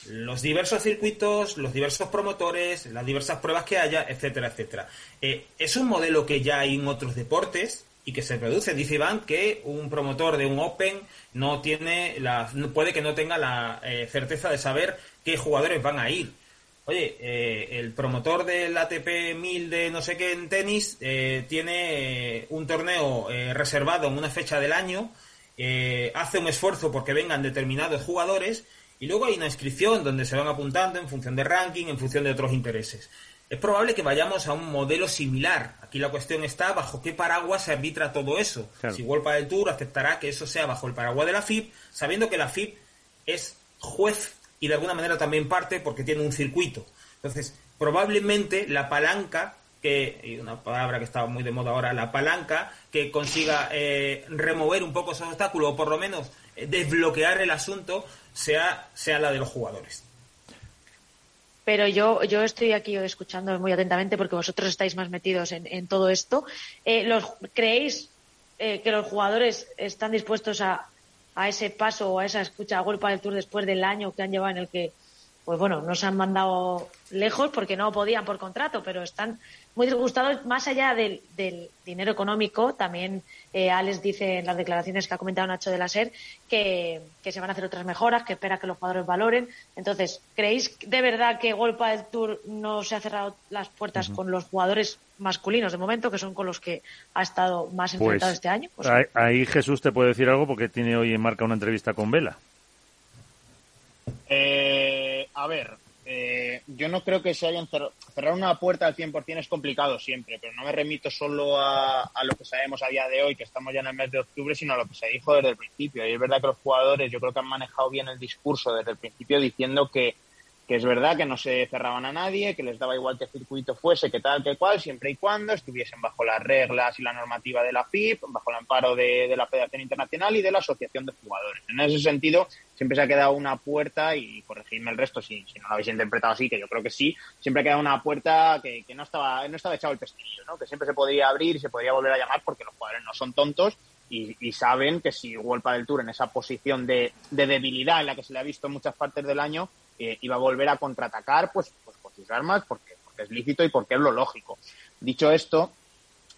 los diversos circuitos, los diversos promotores, las diversas pruebas que haya, etcétera, etcétera. Eh, es un modelo que ya hay en otros deportes y que se produce. Dice Iván que un promotor de un Open no tiene la, puede que no tenga la eh, certeza de saber qué jugadores van a ir. Oye, eh, el promotor del ATP 1000 de no sé qué en tenis tiene un torneo reservado en una fecha del año, hace un esfuerzo porque vengan determinados jugadores y luego hay una inscripción donde se van apuntando en función de ranking, en función de otros intereses. Es probable que vayamos a un modelo similar. Aquí la cuestión está bajo qué paraguas se arbitra todo eso. Si World del Tour aceptará que eso sea bajo el paraguas de la FIP, sabiendo que la FIP es juez y de alguna manera también parte porque tiene un circuito. Entonces, probablemente la palanca y una palabra que estaba muy de moda ahora, la palanca que consiga eh, remover un poco esos obstáculos o por lo menos eh, desbloquear el asunto sea, sea la de los jugadores. Pero yo, yo estoy aquí escuchando muy atentamente porque vosotros estáis más metidos en, todo esto. Eh, los, ¿Creéis eh, que los jugadores están dispuestos a, a ese paso o a esa escucha a golpe del Tour después del año que han llevado en el que pues bueno, nos han mandado lejos porque no podían por contrato, pero están muy disgustados más allá del, dinero económico. También eh, Alex dice en las declaraciones que ha comentado Nacho de la SER que, se van a hacer otras mejoras, que espera que los jugadores valoren. Entonces, ¿creéis de verdad que Golpa del Tour no se ha cerrado las puertas con los jugadores masculinos de momento, que son con los que ha estado más pues enfrentado este año? Pues ahí Jesús te puede decir algo porque tiene hoy en marca una entrevista con Vela. Eh, a ver, eh, yo no creo que se hayan cerrado. Cerrar una puerta al 100% es complicado siempre, pero no me remito solo a, a, lo que sabemos a día de hoy, que estamos ya en el mes de octubre, sino a lo que se dijo desde el principio. Y es verdad que los jugadores, yo creo que han manejado bien el discurso desde el principio diciendo que que es verdad que no se cerraban a nadie, que les daba igual que circuito fuese, que tal, que cual, siempre y cuando estuviesen bajo las reglas y la normativa de la FIP, bajo el amparo de, la Federación Internacional y de la Asociación de Jugadores. En ese sentido, siempre se ha quedado una puerta, y corregidme el resto si, no lo habéis interpretado así, que yo creo que sí, siempre ha quedado una puerta que, que no estaba no estaba echado el pestillo, ¿no? que siempre se podría abrir y se podría volver a llamar porque los jugadores no son tontos y, saben que si World del Tour en esa posición de, debilidad en la que se le ha visto en muchas partes del año eh, iba a volver a contraatacar pues, pues por sus armas porque, porque es lícito y porque es lo lógico. Dicho esto,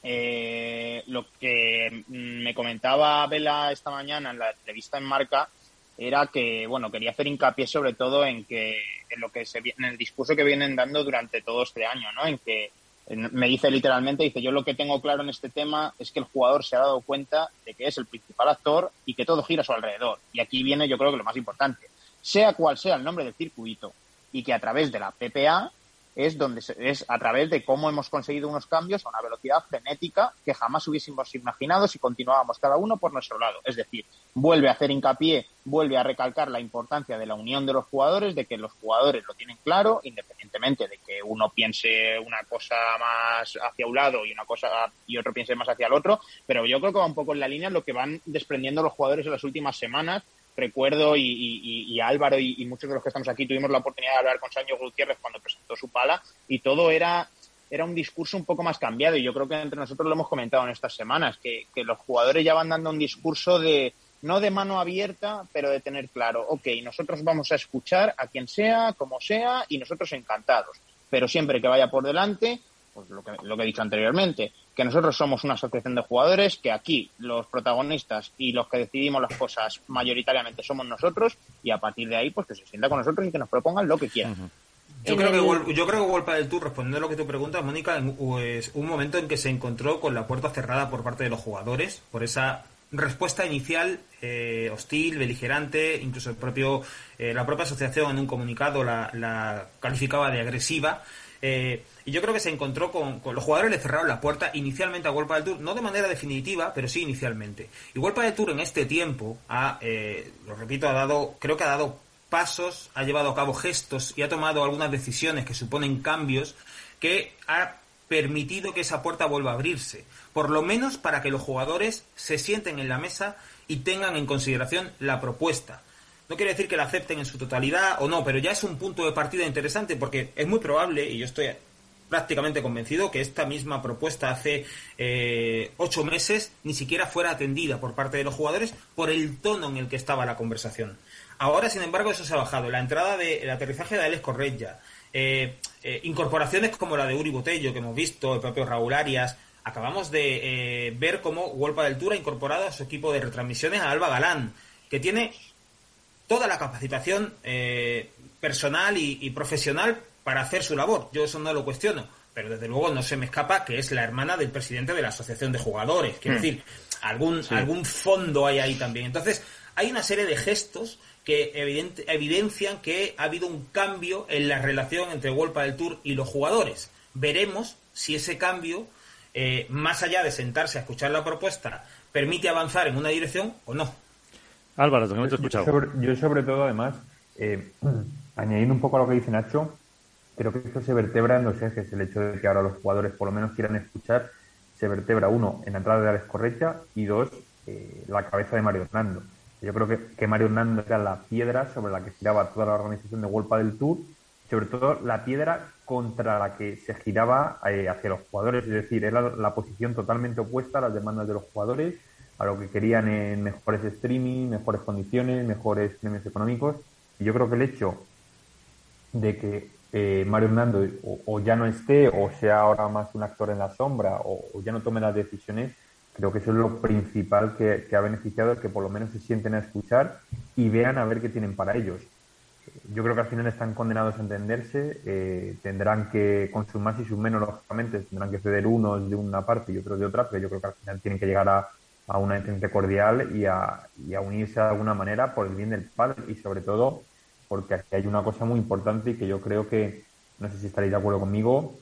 eh, lo que me comentaba Vela esta mañana en la entrevista en Marca era que, bueno, quería hacer hincapié sobre todo en que, en lo que se en el discurso que vienen dando durante todo este año, ¿no? En que me dice literalmente, dice, yo lo que tengo claro en este tema es que el jugador se ha dado cuenta de que es el principal actor y que todo gira a su alrededor. Y aquí viene yo creo que lo más importante. Sea cual sea el nombre del circuito y que a través de la PPA es donde es a través de cómo hemos conseguido unos cambios a una velocidad frenética que jamás hubiésemos imaginado si continuábamos cada uno por nuestro lado. Es decir, vuelve a hacer hincapié, vuelve a recalcar la importancia de la unión de los jugadores, de que los jugadores lo tienen claro, independientemente de que uno piense una cosa más hacia un lado y una cosa y otro piense más hacia el otro, pero yo creo que va un poco en la línea lo que van desprendiendo los jugadores en las últimas semanas recuerdo y, Álvaro y, muchos de los que estamos aquí tuvimos la oportunidad de hablar con Sancho Gutiérrez cuando presentó su pala y todo era era un discurso un poco más cambiado y yo creo que entre nosotros lo hemos comentado en estas semanas que, los jugadores ya van dando un discurso de no de mano abierta pero de tener claro ok nosotros vamos a escuchar a quien sea como sea y nosotros encantados. Pero siempre que vaya por delante pues lo que, lo que he dicho anteriormente que nosotros somos una asociación de jugadores, que aquí los protagonistas y los que decidimos las cosas mayoritariamente somos nosotros y a partir de ahí pues que se sienta con nosotros y que nos propongan lo que quieran. Yo creo, que, yo creo que Golpa del Tour, respondiendo a lo que tú preguntas, Mónica, es pues, un momento en que se encontró con la puerta cerrada por parte de los jugadores, por esa respuesta inicial eh, hostil, beligerante, incluso el propio, eh, la propia asociación en un comunicado la, la calificaba de agresiva. Eh, y yo creo que se encontró con, los jugadores le cerraron la puerta inicialmente a World del Tour, no de manera definitiva, pero sí inicialmente. Y World del Tour en este tiempo ha, eh, lo repito, ha dado, creo que ha dado pasos, ha llevado a cabo gestos y ha tomado algunas decisiones que suponen cambios que ha permitido que esa puerta vuelva a abrirse. Por lo menos para que los jugadores se sienten en la mesa y tengan en consideración la propuesta. No quiere decir que la acepten en su totalidad o no, pero ya es un punto de partida interesante porque es muy probable, y yo estoy prácticamente convencido que esta misma propuesta hace eh, ocho meses ni siquiera fuera atendida por parte de los jugadores por el tono en el que estaba la conversación. Ahora, sin embargo, eso se ha bajado. La entrada del aterrizaje de Alex Correia, eh, eh, incorporaciones como la de Uri Botello, que hemos visto, el propio Raúl Arias, acabamos de ver cómo Wolpa del Tour ha incorporado a su equipo de retransmisiones a Alba Galán, que tiene toda la capacitación personal y, profesional para hacer su labor. Yo eso no lo cuestiono, pero desde luego no se me escapa que es la hermana del presidente de la Asociación de Jugadores. Quiero hmm. decir, algún, algún fondo hay ahí también. Entonces, hay una serie de gestos que evidencian que ha habido un cambio en la relación entre Wolpa del Tour y los jugadores. Veremos si ese cambio, eh, más allá de sentarse a escuchar la propuesta, permite avanzar en una dirección o no. Álvaro, te he escuchado. Yo sobre, todo, además, eh, añadiendo un poco a lo que dice Nacho, creo que esto se vertebra en dos ejes. El hecho de que ahora los jugadores por lo menos quieran escuchar, se vertebra, uno, en la entrada de Alex Correcha y dos, eh, la cabeza de Mario Hernando. Yo creo que, que, Mario Hernando era la piedra sobre la que giraba toda la organización de Wolpa del Tour, sobre todo la piedra contra la que se giraba eh, hacia los jugadores, es decir, era la posición totalmente opuesta a las demandas de los jugadores a lo que querían en mejores streaming, mejores condiciones, mejores premios económicos. Y yo creo que el hecho de que eh, Mario Hernando o, ya no esté o sea ahora más un actor en la sombra o, ya no tome las decisiones, creo que eso es lo principal que, ha beneficiado, el que por lo menos se sienten a escuchar y vean a ver qué tienen para ellos. Yo creo que al final están condenados a entenderse, eh, tendrán que, con sus más y sus menos, lógicamente, tendrán que ceder unos de una parte y otros de otra, pero yo creo que al final tienen que llegar a, a una entente cordial y a, y a unirse de alguna manera por el bien del padre y sobre todo porque aquí hay una cosa muy importante y que yo creo que, no sé si estaréis de acuerdo conmigo,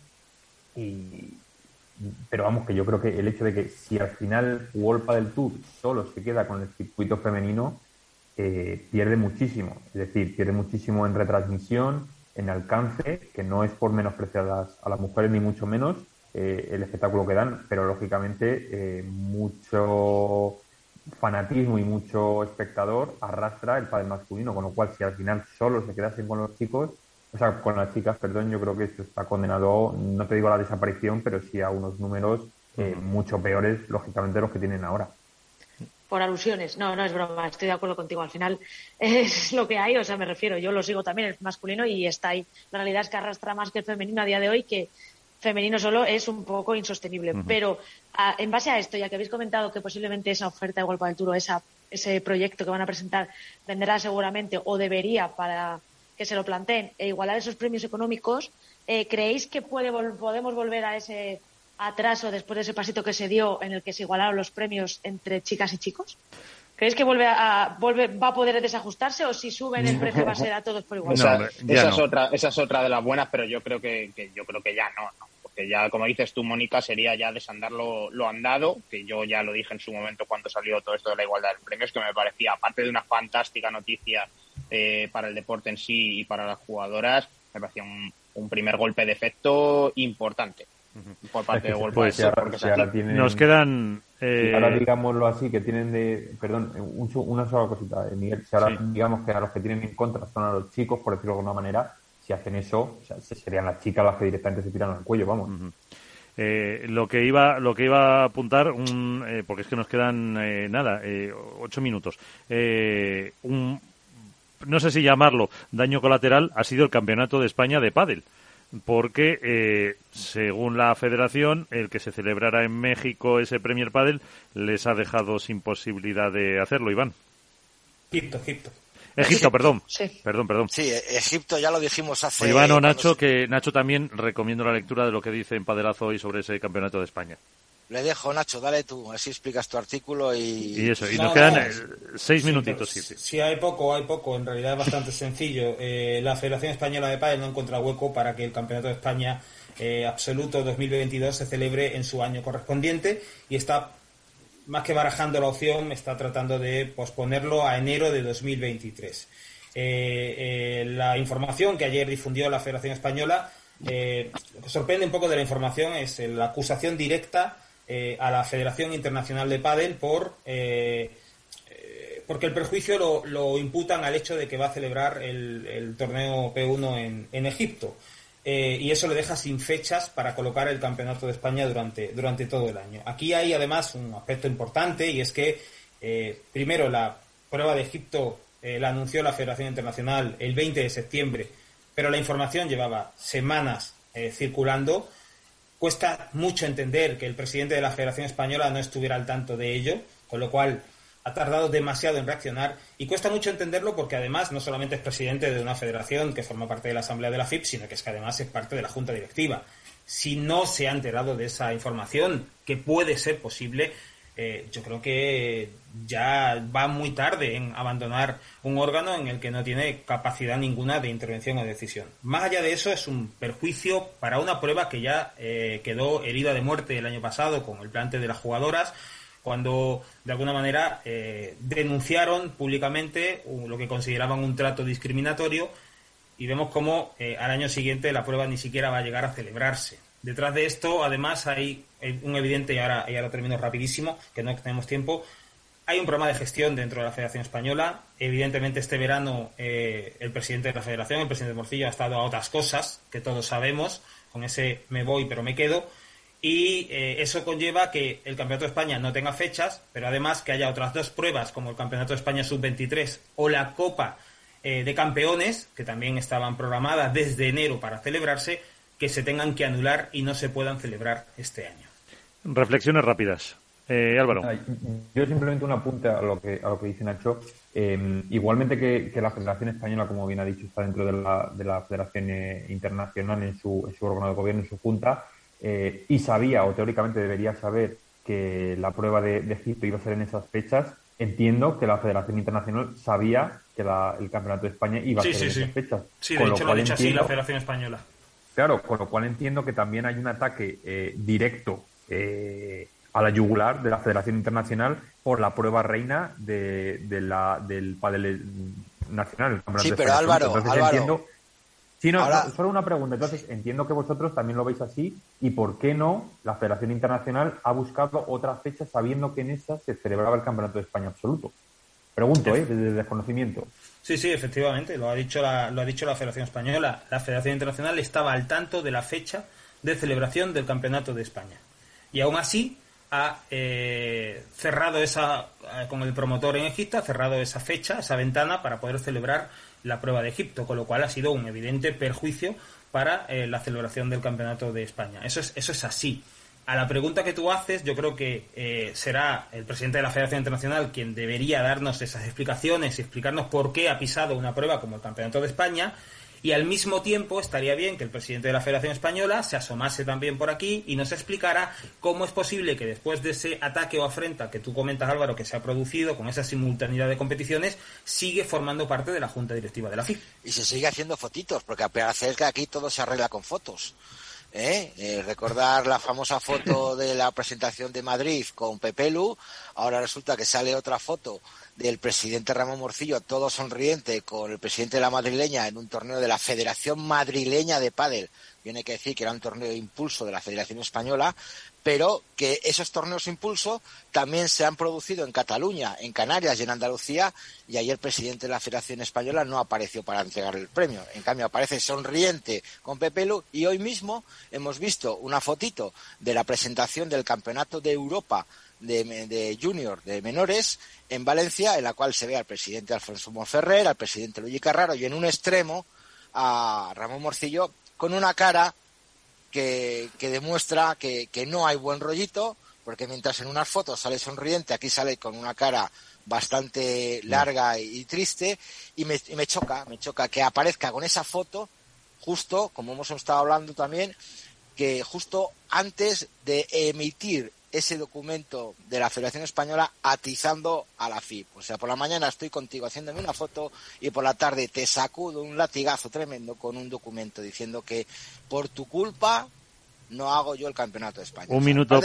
y, pero vamos, que yo creo que el hecho de que si al final Wolpa del Tour solo se queda con el circuito femenino, eh, pierde muchísimo. Es decir, pierde muchísimo en retransmisión, en alcance, que no es por menospreciar a las mujeres ni mucho menos, eh, el espectáculo que dan, pero lógicamente eh, mucho fanatismo y mucho espectador arrastra el padre masculino, con lo cual si al final solo se quedasen con los chicos, o sea, con las chicas, perdón, yo creo que esto está condenado, no te digo a la desaparición, pero sí a unos números eh, mucho peores, lógicamente, de los que tienen ahora. por alusiones. No, no es broma, estoy de acuerdo contigo. Al final es lo que hay, o sea, me refiero, yo lo sigo también, el masculino y está ahí. La realidad es que arrastra más que el femenino a día de hoy, que femenino solo es un poco insostenible. Pero en base a esto, ya que habéis comentado que posiblemente esa oferta de Golpa del Turo, esa, ese proyecto que van a presentar, vendrá seguramente o debería para que se lo planteen e igualar esos premios económicos, eh, ¿creéis que puede, podemos volver a ese atraso después de ese pasito que se dio en el que se igualaron los premios entre chicas y chicos? ¿Creéis que vuelve a, vuelve, va a poder desajustarse o si suben el precio va a ser a todos por igual? esa, es otra, esa es otra de las buenas, pero yo creo que, yo creo que ya no, porque ya, como dices tú, Mónica, sería ya desandar lo, lo, andado, que yo ya lo dije en su momento cuando salió todo esto de la igualdad de premios, que me parecía, aparte de una fantástica noticia eh, para el deporte en sí y para las jugadoras, me parecía un, un primer golpe de efecto importante por parte de World pues, Nos quedan. Eh... Ahora digámoslo así, que tienen de. Perdón, una sola cosita, eh, Miguel. Si ahora digamos que a los que tienen en contra son a los chicos, por decirlo de alguna manera, si hacen eso, serían las chicas las que directamente se tiran al cuello, vamos. Eh, lo que iba lo que iba a apuntar un, eh, porque es que nos quedan nada ocho minutos un, no sé si llamarlo daño colateral ha sido el campeonato de España de pádel porque eh, según la federación el que se celebrara en México ese Premier Padel les ha dejado sin posibilidad de hacerlo Iván Egipto Egipto Egipto, perdón. Perdón, perdón. Sí, Egipto ya lo dijimos hace. Iván o Nacho, que Nacho también recomiendo la lectura de lo que dice en Padelazo hoy sobre ese campeonato de España. Le dejo, Nacho, dale tú, así explicas tu artículo y... Y eso, y nos quedan eh, seis minutitos, sí, sí. hay poco, hay poco, en realidad es bastante sencillo. Eh, la Federación Española de Pádel no encuentra hueco para que el Campeonato de España eh, Absoluto 2022 se celebre en su año correspondiente y está, más que barajando la opción, está tratando de posponerlo a enero de 2023. la información que ayer difundió la Federación Española, lo que sorprende un poco de la información es la acusación directa eh, a la Federación Internacional de Padel por eh, eh, porque el perjuicio lo, imputan al hecho de que va a celebrar el, torneo P1 en, en Egipto. y eso le deja sin fechas para colocar el Campeonato de España durante, durante todo el año. Aquí hay además un aspecto importante y es que, primero, la prueba de Egipto la anunció la Federación Internacional el 20 de septiembre, pero la información llevaba semanas circulando Cuesta mucho entender que el presidente de la Federación Española no estuviera al tanto de ello, con lo cual ha tardado demasiado en reaccionar y cuesta mucho entenderlo porque además no solamente es presidente de una federación que forma parte de la Asamblea de la FIP, sino que es que además es parte de la Junta Directiva. Si no se ha enterado de esa información, que puede ser posible, eh, yo creo que ya va muy tarde en abandonar un órgano en el que no tiene capacidad ninguna de intervención o decisión. Más allá de eso, es un perjuicio para una prueba que ya eh, quedó herida de muerte el año pasado con el plante de las jugadoras, cuando de alguna manera eh, denunciaron públicamente lo que consideraban un trato discriminatorio y vemos cómo al año siguiente la prueba ni siquiera va a llegar a celebrarse. Detrás de esto, además, hay un evidente, y ahora, y ahora termino rapidísimo, que no tenemos tiempo, hay un programa de gestión dentro de la Federación Española. Evidentemente, este verano eh, el presidente de la Federación, el presidente Morcillo, ha estado a otras cosas que todos sabemos, con ese me voy pero me quedo. Y eh, eso conlleva que el Campeonato de España no tenga fechas, pero además que haya otras dos pruebas, como el Campeonato de España Sub-23 o la Copa eh, de Campeones, que también estaban programadas desde enero para celebrarse, que se tengan que anular y no se puedan celebrar este año. Reflexiones rápidas. Eh, Álvaro. Yo simplemente un apunte a lo que, a lo que dice Nacho. Em, igualmente que, la Federación Española, como bien ha dicho, está dentro de la, de la Federación eh, Internacional en su, en su órgano de gobierno, en su junta, eh, y sabía, o teóricamente debería saber, que la prueba de, Egipto iba a ser en esas fechas, entiendo que la Federación Internacional sabía que el Campeonato de España iba a ser en esas fechas. Sí, de hecho lo ha dicho así la Federación Española. Claro, con lo cual entiendo que también hay un ataque eh, directo eh, a la yugular de la Federación Internacional por la prueba reina de, la, del padel nacional. sí, pero Álvaro, Álvaro Sí, no, solo una pregunta. Entonces, entiendo que vosotros también lo veis así. ¿Y por qué no la Federación Internacional ha buscado otra fecha sabiendo que en esa se celebraba el Campeonato de España absoluto? Pregunto, ¿eh? Desde el desconocimiento. Sí, sí, efectivamente, lo ha dicho la, lo ha dicho la Federación Española. La Federación Internacional estaba al tanto de la fecha de celebración del Campeonato de España. Y aún así, ha eh, cerrado esa, eh, con el promotor en Egipto, ha cerrado esa fecha, esa ventana para poder celebrar la prueba de Egipto, con lo cual ha sido un evidente perjuicio para eh, la celebración del Campeonato de España. Eso es, eso es así. A la pregunta que tú haces, yo creo que será el presidente de la Federación Internacional quien debería darnos esas explicaciones y explicarnos por qué ha pisado una prueba como el Campeonato de España y al mismo tiempo estaría bien que el presidente de la Federación Española se asomase también por aquí y nos explicara cómo es posible que después de ese ataque o afrenta que tú comentas, Álvaro, que se ha producido con esa simultaneidad de competiciones, sigue formando parte de la Junta Directiva de la FIF. Y se sigue haciendo fotitos, porque parece que aquí todo se arregla con fotos. ¿Eh? ¿eh? recordar la famosa foto de la presentación de Madrid con Pepelu, ahora resulta que sale otra foto del presidente Ramón Morcillo, todo sonriente, con el presidente de la madrileña en un torneo de la Federación Madrileña de Pádel. Tiene que decir que era un torneo de impulso de la Federación Española, pero que esos torneos impulso también se han producido en Cataluña, en Canarias y en Andalucía, y ahí el presidente de la Federación Española no apareció para entregar el premio. En cambio, aparece sonriente con Pepelu y hoy mismo hemos visto una fotito de la presentación del Campeonato de Europa de, Junior, de menores, en Valencia, en la cual se ve al presidente Alfonso Monferrer, al presidente Luigi Carraro y en un extremo a Ramón Morcillo con una cara que, demuestra que, no hay buen rollito, porque mientras en unas fotos sale sonriente, aquí sale con una cara bastante larga y, triste, y me, y me choca, me choca que aparezca con esa foto justo, como hemos estado hablando también, que justo antes de emitir ese documento de la Federación Española atizando a la FIP. O sea, por la mañana estoy contigo haciéndome una foto y por la tarde te sacudo un latigazo tremendo con un documento diciendo que por tu culpa no hago yo el Campeonato de España. Un minuto.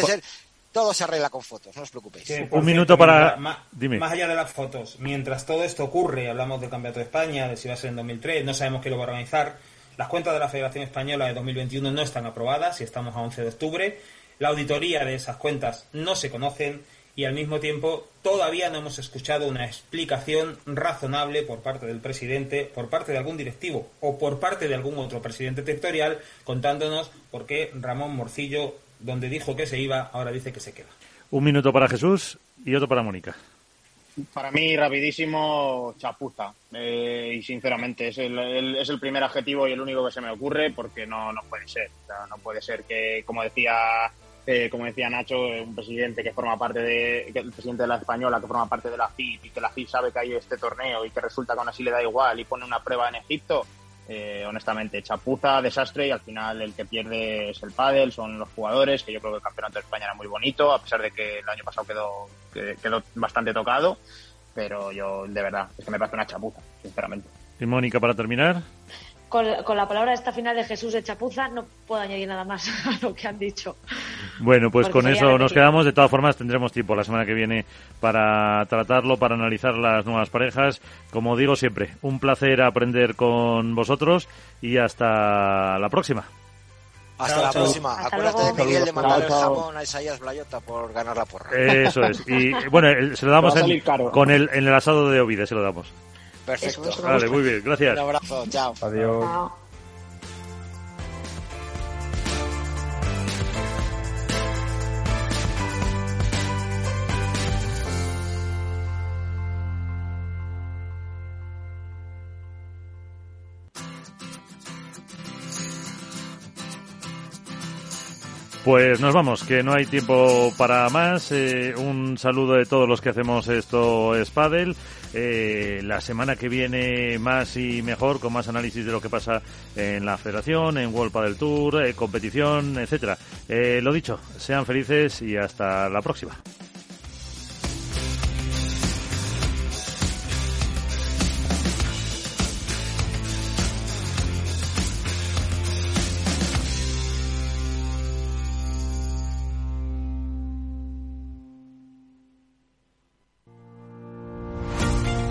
todo se arregla con fotos, no os preocupéis. un minuto para... Más, más allá de las fotos, mientras todo esto ocurre, hablamos del Campeonato de España, de si va a ser en 2003, no sabemos quién lo va a organizar, las cuentas de la Federación Española de 2021 no están aprobadas y estamos a 11 de octubre la auditoría de esas cuentas no se conocen y al mismo tiempo todavía no hemos escuchado una explicación razonable por parte del presidente, por parte de algún directivo o por parte de algún otro presidente territorial contándonos por qué Ramón Morcillo, donde dijo que se iba, ahora dice que se queda. Un minuto para Jesús y otro para Mónica. Para mí, rapidísimo, chapuza. Eh, y sinceramente, es el, es el primer adjetivo y el único que se me ocurre porque no, no puede ser. no puede ser que, como decía eh, como decía Nacho, un presidente que forma parte de, el presidente de la española que forma parte de la FIP y que la FIP sabe que hay este torneo y que resulta que aún así le da igual y pone una prueba en Egipto, eh, honestamente, chapuza, desastre y al final el que pierde es el pádel, son los jugadores, que yo creo que el campeonato de España era muy bonito, a pesar de que el año pasado quedó, quedó bastante tocado, pero yo de verdad, es que me parece una chapuza, sinceramente. Y Mónica, para terminar con, la palabra esta final de Jesús de Chapuza no puedo añadir nada más a lo que han dicho. Bueno, pues con eso nos quedamos. De todas formas, tendremos tiempo la semana que viene para tratarlo, para analizar las nuevas parejas. Como digo siempre, un placer aprender con vosotros y hasta la próxima. Hasta la próxima. Acuérdate de Miguel de mandar el jamón a Isaías Blayota por ganar la porra. Eso es. Y bueno, se lo damos con el, en el asado de Ovide, se lo damos. Perfecto. Vale, muy bien, gracias. Un abrazo, chao. Adiós. Pues nos vamos, que no hay tiempo para más. Eh, un saludo de todos los que hacemos esto es Eh, la semana que viene más y mejor, con más análisis de lo que pasa en la federación, en World Padel Tour, eh, competición, etcétera. Eh, lo dicho, sean felices y hasta la próxima.